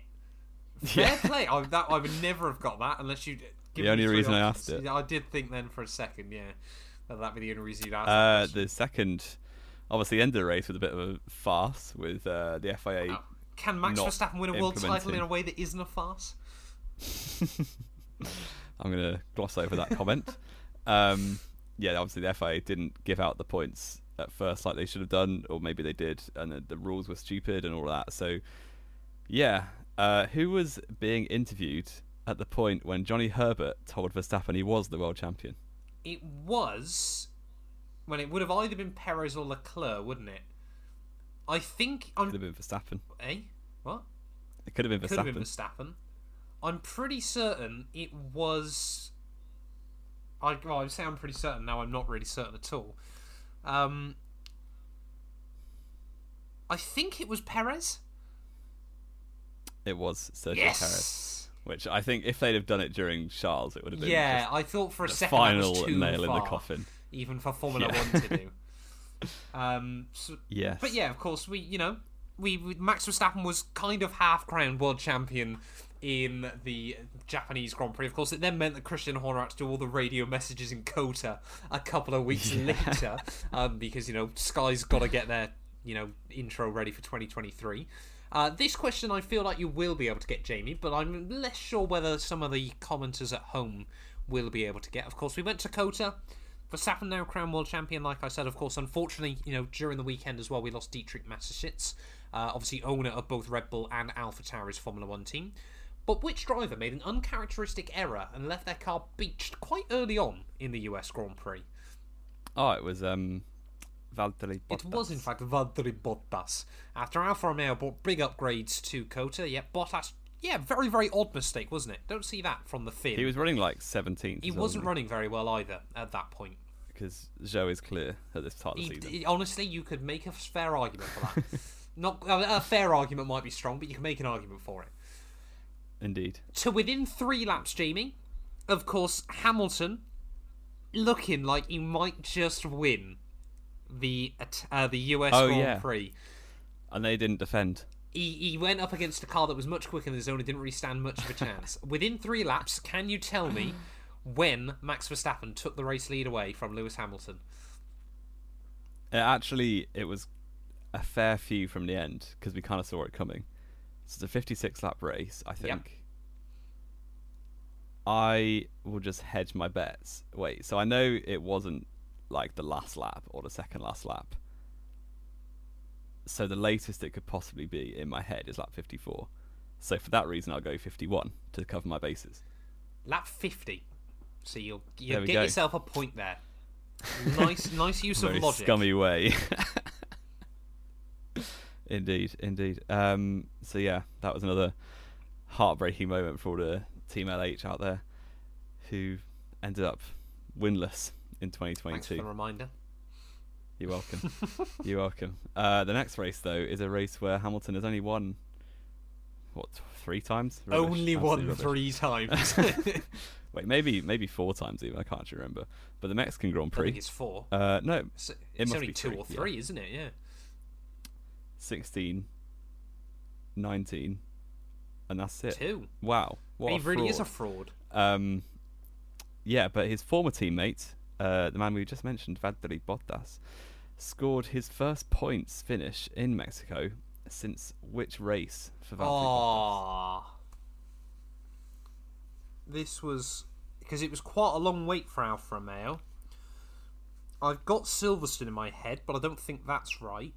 Fair play. I, that, I would never have got that unless you. The only reason I asked it. I did think then for a second, yeah, that that'd be the only reason you'd ask. Uh, the second, obviously, ended the race with a bit of a farce with uh, the FIA. Can Max Verstappen win a world title in a way that isn't a farce? I'm going to gloss over that comment. Um, yeah, obviously the FIA didn't give out the points at first like they should have done, or maybe they did, and the, the rules were stupid and all that. So, yeah, uh, who was being interviewed at the point when Johnny Herbert told Verstappen he was the world champion? It was. Well, it would have either been Perez or Leclerc, wouldn't it? I think I'm. Could have been Verstappen. Eh? What? It could have been Could Verstappen. have been Verstappen. I'm pretty certain it was. I well, I say I'm pretty certain now. I'm not really certain at all. Um, I think it was Perez. It was Sergio yes. Perez, which I think if they'd have done it during Charles, it would have been Yeah, I thought for a second final was too nail in the coffin. Even for Formula Yeah. One to do. Um, so, Yes, But yeah, of course, we you know we, we Max Verstappen was kind of half crowned world champion in the Japanese Grand Prix. Of course, it then meant that Christian Horner had to do all the radio messages in COTA a couple of weeks later, um, because you know Sky's got to get their you know intro ready for 2023. Uh, this question I feel like you will be able to get, Jamie, but I'm less sure whether some of the commenters at home will be able to get. Of course, we went to COTA. Verstappen now crown world champion, like I said. Of course, unfortunately, you know, during the weekend as well, we lost Dietrich Mateschitz, uh, obviously owner of both Red Bull and AlphaTauri's Formula One team. But which driver made an uncharacteristic error and left their car beached quite early on in the US Grand Prix? Oh, it was um, Valtteri Bottas. It was, in fact, Valtteri Bottas. After Alfa Romeo brought big upgrades to COTA, yeah, Bottas, yeah, very, very odd mistake, wasn't it? Don't see that from the Finn. He was running like 17th. He wasn't running very well either at that point. Because Zhou is clear at this part of the He- season. he- honestly, you could make a fair argument for that. Not a fair argument might be strong, but you can make an argument for it. Indeed. To within three laps, Jamie. Of course, Hamilton looking like he might just win the uh, the US Oh, Grand yeah. Prix. And they didn't defend. He, he went up against a car that was much quicker than his own and didn't really stand much of a chance. within three laps, can you tell me when Max Verstappen took the race lead away from Lewis Hamilton? It actually, it was a fair few from the end because we kind of saw it coming. So it's a 56 lap race, I think. Yep. I will just hedge my bets. Wait, so I know it wasn't like the last lap or the second last lap. So the latest it could possibly be in my head is lap 54. So for that reason, I'll go 51 to cover my bases. Lap 50. So you'll, you'll get go. yourself a point there. Nice, nice use of logic. scummy way. indeed, indeed. Um, so yeah, that was another heartbreaking moment for all the Team LH out there, who ended up winless in Thanks for 2022. the reminder. You're welcome. You're welcome. Uh, the next race though is a race where Hamilton has only won what three times? Rubbish. Only Absolute won rubbish. three times. Wait, maybe maybe four times even. I can't actually remember. But the Mexican Grand I think Prix. it's four. Uh, no, It's, it's must only two three, or yeah. three, isn't it? Yeah. 16, 19, and that's it. Two. Wow, what he really is a fraud. fraud. Um, yeah, but his former teammate, uh, the man we just mentioned, Valtteri Bottas, scored his first points finish in Mexico since which race for Valtteri Bottas? This was because it was quite a long wait for Alfa Romeo. I've got Silverstone in my head, but I don't think that's right.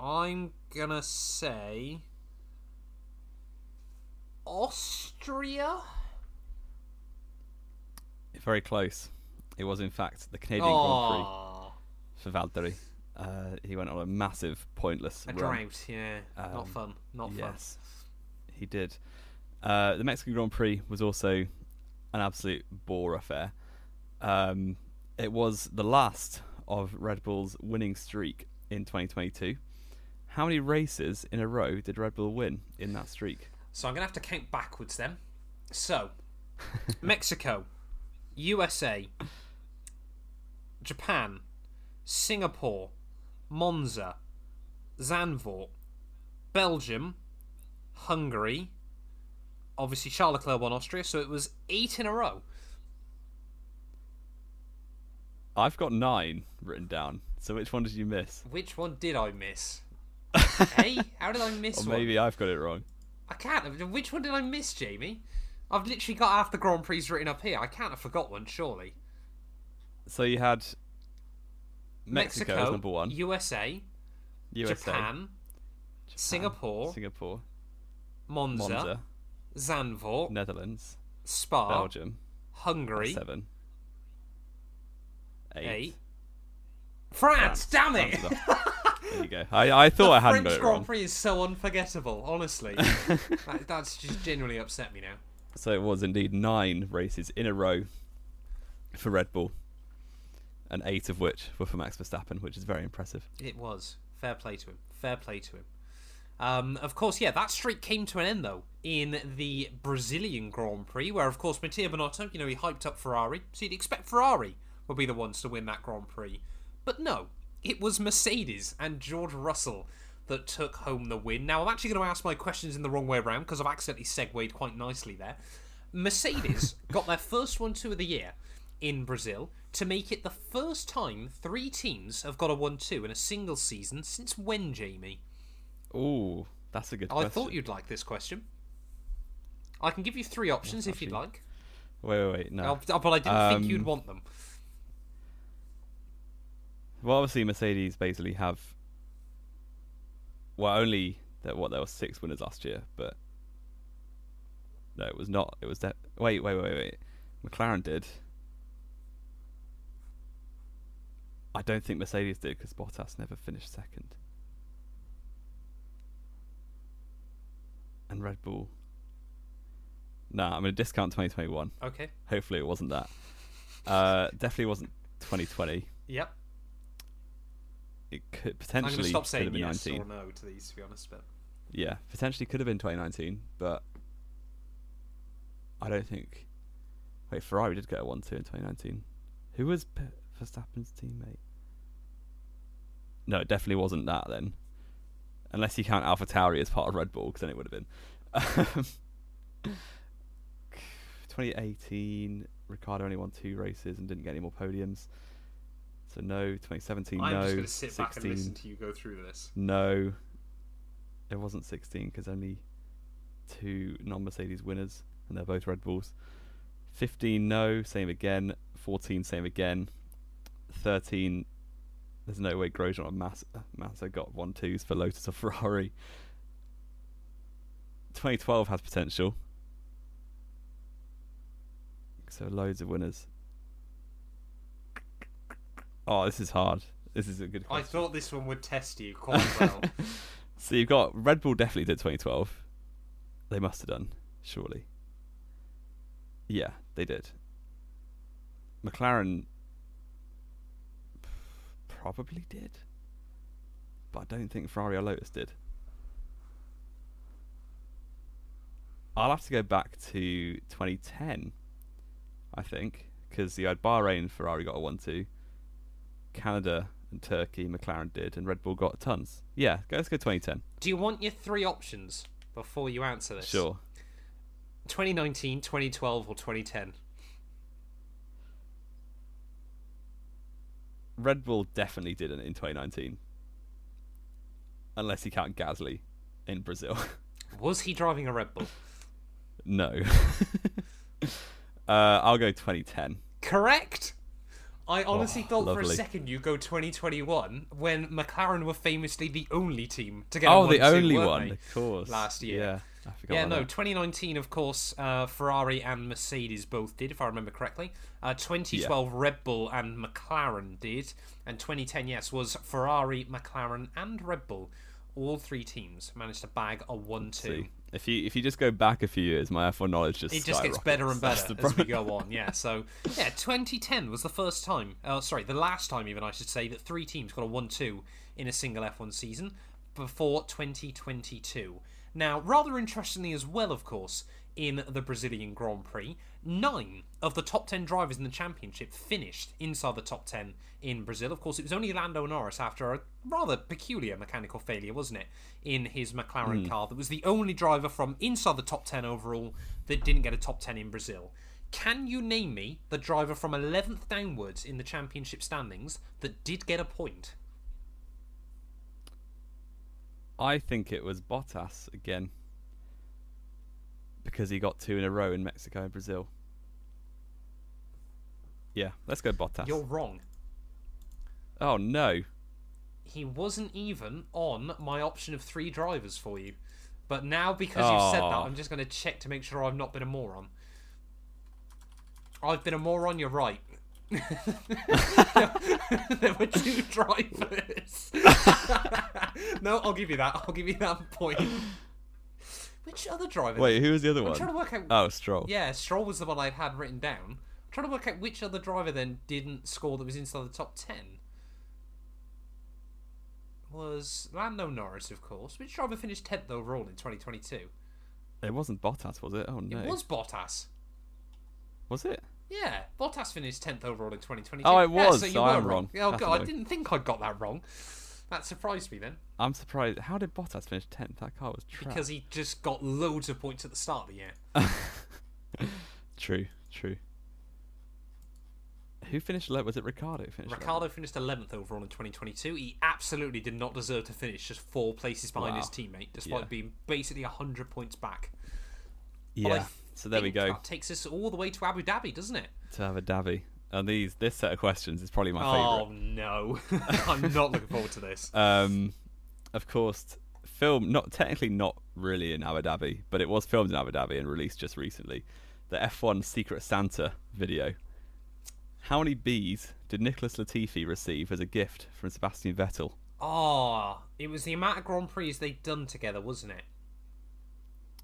I'm gonna say Austria. Very close. It was in fact the Canadian Grand Prix for Valtteri. Uh, he went on a massive, pointless a run. drought. Yeah, not Um, fun. Not fun. He did. Uh, the Mexican Grand Prix was also an absolute bore affair. Um, it was the last of Red Bull's winning streak in 2022. How many races in a row did Red Bull win in that streak? So I'm going to have to count backwards then. So, Mexico, USA, Japan, Singapore, Monza, Zandvoort, Belgium, Hungary, obviously Charles Leclerc won Austria, so it was eight in a row. I've got nine written down. So which one did you miss? Which one did I miss? hey, how did I miss Or one? maybe I've got it wrong. I can't. Which one did I miss, Jamie? I've literally got half the Grand Prix written up here. I can't have forgot one, surely. So you had Mexico, as number one, USA, USA, Japan, Singapore, Singapore, Monza, Monza, Zandvoort, Netherlands, Spa, Belgium, Hungary, seven, eight. eight, France. France. Damn it! There you go. I, I thought the I hadn't French Grand wrong. Prix is so unforgettable. Honestly, that, that's just genuinely upset me now. So it was indeed nine races in a row for Red Bull, and eight of which were for Max Verstappen, which is very impressive. It was fair play to him. Fair play to him. Um, of course, yeah, that streak came to an end though in the Brazilian Grand Prix, where of course Matteo Binotto, you know, he hyped up Ferrari, so you'd expect Ferrari would be the ones to win that Grand Prix, but no, it was Mercedes and George Russell that took home the win. Now I'm actually going to ask my questions in the wrong way around because I've accidentally segued quite nicely there. Mercedes got their first one two of the year in Brazil to make it the first time three teams have got a 1 2 in a single season since when, Jamie? Ooh, that's a good I question. thought you'd like this question. I can give you three options if you'd like, Wait, wait, wait. No. Oh, but I didn't think you'd Um, want them. Well, obviously Mercedes basically have. Well, only that what there were six winners last year, but no, it was not. It was that. Wait, wait, wait, wait. McLaren did. I don't think Mercedes did because Bottas never finished second. And Red Bull. Nah, I'm going to discount 2021. Okay. Hopefully it wasn't that. Uh, definitely wasn't 2020. Yep. It could potentially I'm to stop could saying have been yes 19. or no to these, to be honest. But Yeah, potentially could have been 2019, but I don't think. Wait, Ferrari did get a 1 2 in 2019. Who was Verstappen's teammate? No, it definitely wasn't that then. Unless you count AlphaTauri as part of Red Bull, because then it would have been. 2018, Ricciardo only won two races and didn't get any more podiums. So no. 2017, I'm no. just going to sit 16, back and listen to you go through this. no. It wasn't 16 because only two non-Mercedes winners, and they're both Red Bulls. 15, no. Same again. 14, same again. 13, there's no way Grosjean and Massa, Massa got one twos for Lotus or Ferrari. 2012 has potential. So loads of winners. Oh, this is hard. This is a good I thought this one would test you quite well. So you've got Red Bull definitely did 2012. They must have done, surely. Yeah, they did. McLaren probably did, but I don't think Ferrari or Lotus did. I'll have to go back to 2010, I think, because you had Bahrain, Ferrari got a 1 2. Canada and Turkey, McLaren did, and Red Bull got tons. Yeah, go- let's go 2010. Do you want your three options before you answer this? Sure. 2019, 2012, or 2010? Red Bull definitely did it in 2019. Unless you count Gasly in Brazil. Was he driving a Red Bull? no. uh, I'll go 2010. Correct. I honestly Oh, thought for a second you'd go 2021 when McLaren were famously the only team to get a Oh, the 1-2, only one, they? of course. last year. Yeah, I forgot. Yeah, no, that. 2019, of course, uh, Ferrari and Mercedes both did, if I remember correctly. Uh, 2012, Red Bull and McLaren did. And 2010, yes, was Ferrari, McLaren, and Red Bull. All three teams managed to bag a 1 2. If you if you just go back a few years, my F1 knowledge just It just gets better and better as we go on. Yeah, so yeah, 2010 was the first time. Uh, sorry, the last time even I should say that three teams got a one-two in a single F1 season before 2022. Now, rather interestingly as well, of course, in the Brazilian Grand Prix, nine of the top 10 drivers in the championship finished inside the top 10 in Brazil. Of course, it was only Lando Norris after a rather peculiar mechanical failure, wasn't it, in his McLaren hmm. car that was the only driver from inside the top 10 overall that didn't get a top 10 in Brazil. Can you name me the driver from 11th downwards in the championship standings that did get a point? I think it was Bottas again. Because he got two in a row in Mexico and Brazil. Yeah, let's go Bottas. You're wrong. Oh no. He wasn't even on my option of three drivers for you. But now, because you've said that, I'm just going to check to make sure I've not been a moron. I've been a moron, you're right. there were two drivers. no, I'll give you that. I'll give you that point. Which other driver? Wait, who was the other I'm one? trying to work out. Oh, Stroll. Yeah, Stroll was the one I had written down. I'm trying to work out which other driver then didn't score that was inside the top 10. Was Lando Norris, of course. Which driver finished 10th overall in 2022? It wasn't Bottas, was it? Oh no. It was Bottas. Was it? Yeah, Bottas finished 10th overall in 2022. Oh, it Yeah, was, so you so were I'm wrong. wrong. Oh, That's God, I didn't think I got that wrong. That surprised me then. I'm surprised. How did Bottas finish 10th? That car was trash. Because he just got loads of points at the start of the year. True, true. Who finished low? Was it Ricciardo? Finished Ricciardo finished 11th overall in 2022. He absolutely did not deserve to finish just four places behind Wow. his teammate, despite Yeah. being basically 100 points back. low? But I Yeah. So there we go. That takes us all the way to Abu Dhabi, doesn't it? To have a Davy. And these, this set of questions is probably my favorite. Oh no, I'm not looking forward to this. Um, of course, film not technically not really in Abu Dhabi, but it was filmed in Abu Dhabi and released just recently. The F1 Secret Santa video. How many bees did Nicholas Latifi receive as a gift from Sebastian Vettel? Oh, it was the amount of Grand Prix they'd done together, wasn't it?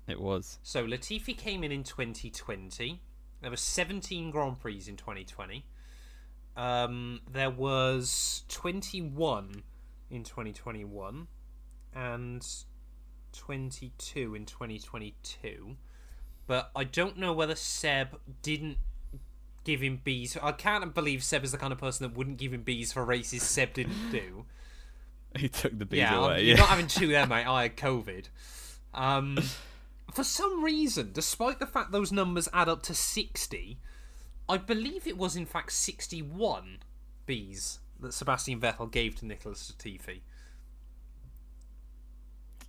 It was So Latifi came in in 2020. There were 17 Grand Prix in 2020. Um, there was 21 in 2021 and 22 in 2022. But I don't know whether Seb didn't give him bees. I can't believe Seb is the kind of person that wouldn't give him bees for races Seb didn't do. he took the bees Yeah, I'm- away. you're not having two there, mate. I had COVID. Um, for some reason, despite the fact those numbers add up to 60, I believe it was in fact 61 bees that Sebastian Vettel gave to Nicholas Latifi?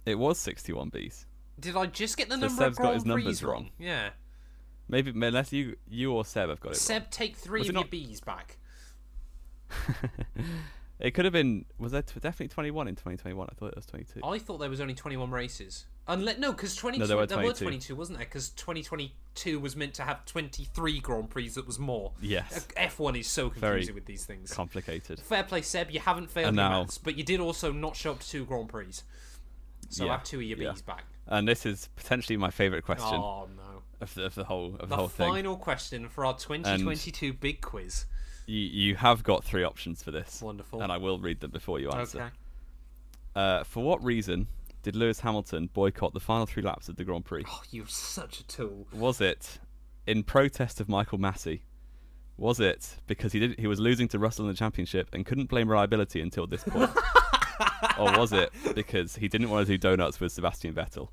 It was 61 Bs. Did I just get the So number Seb's of got his numbers wrong? wrong. Yeah. Maybe unless you you or Seb have got it Seb, take three Was of your not- B's back. it could have been. Was there definitely 21 in 2021? I thought it was 22. I thought there was only 21 races. No, because 22 No, there were there were 22. 22, wasn't there? Because 2022 was meant to have 23 Grand Prix that was more. Yes. Uh, F1 is so Very confusing with these things. Complicated. Fair play, Seb. You haven't failed And your now- maths, but you did also not show up to two Grand Prix. So Yeah, have two of your yeah. Back. And this is potentially my favourite question Oh no! of, the, of the whole of the, The whole thing. The final question for our 2022 big quiz. You you have got three options for this. Wonderful. And I will read them before you answer. Okay. Uh, for what reason did Lewis Hamilton boycott the final three laps of the Grand Prix? Oh, you're such a tool. Was it in protest of Michael Masi? Was it because he did he was losing to Russell in the championship and couldn't blame reliability until this point? or was it because he didn't want to do donuts with Sebastian Vettel?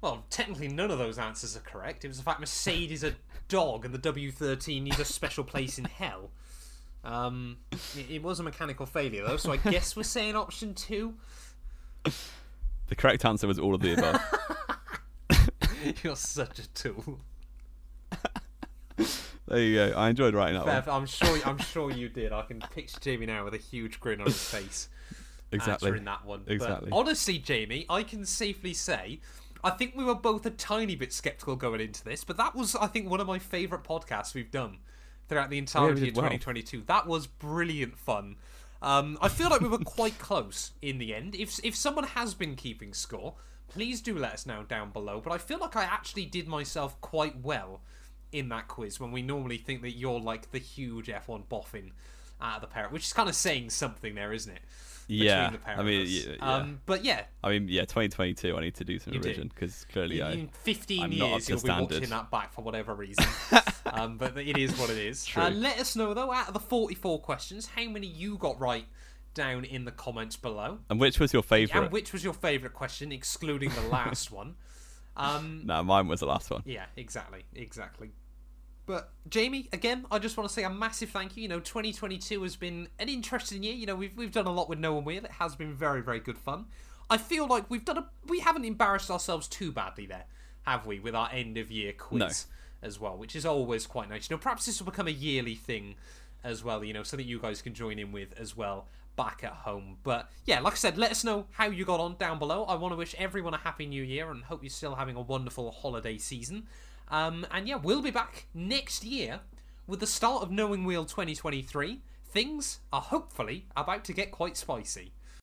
Well, technically, none of those answers are correct. It was the fact Mercedes a dog and the W13 needs a special place in hell. Um, it, it was a mechanical failure, though, so I guess we're saying option two. The correct answer was all of the above. You're such a tool. there you go. I enjoyed writing that Bev, one. I'm sure. I'm sure you did. I can picture Jamie now with a huge grin on his face. Exactly. answering that one. Exactly. But honestly, Jamie, I can safely say I think we were both a tiny bit skeptical going into this, but that was, I think, one of my favourite podcasts we've done throughout the entirety did of well. 2022. That was brilliant fun. Um, I feel like we were quite close in the end. If if someone has been keeping score, please do let us know down below. But I feel like I actually did myself quite well in that quiz when we normally think that you're like the huge F1 boffin out of the pair, which is kind of saying something there, isn't it? Between Yeah, I mean, yeah, yeah. Um, but yeah, I mean, yeah, 2022. I need to do some You revision because clearly I. in 15 I'm years you'll be standard. watching that back for whatever reason. um, but it is what it is. True. Uh, let us know though, out of the 44 questions, how many you got right down in the comments below. And which was your favourite? And which was your favourite question, excluding the last one. Um, No, mine was the last one. yeah, exactly, exactly. But Jamie, again, I just want to say a massive thank you. You know, 2022 has been an interesting year. You know, we've we've done a lot with Knowing Wheel. It has been very very good fun. I feel like we've done a we haven't embarrassed ourselves too badly there, have we? With our end of year quiz as well, which is always quite nice. You know, perhaps this will become a yearly thing as well. You know, something you guys can join in with as well back at home. But yeah, like I said, let us know how you got on down below. I want to wish everyone a happy new year and hope you're still having a wonderful holiday season. Um, and yeah, we'll be back next year with the start of Knowing Wheel 2023. Things are hopefully about to get quite spicy.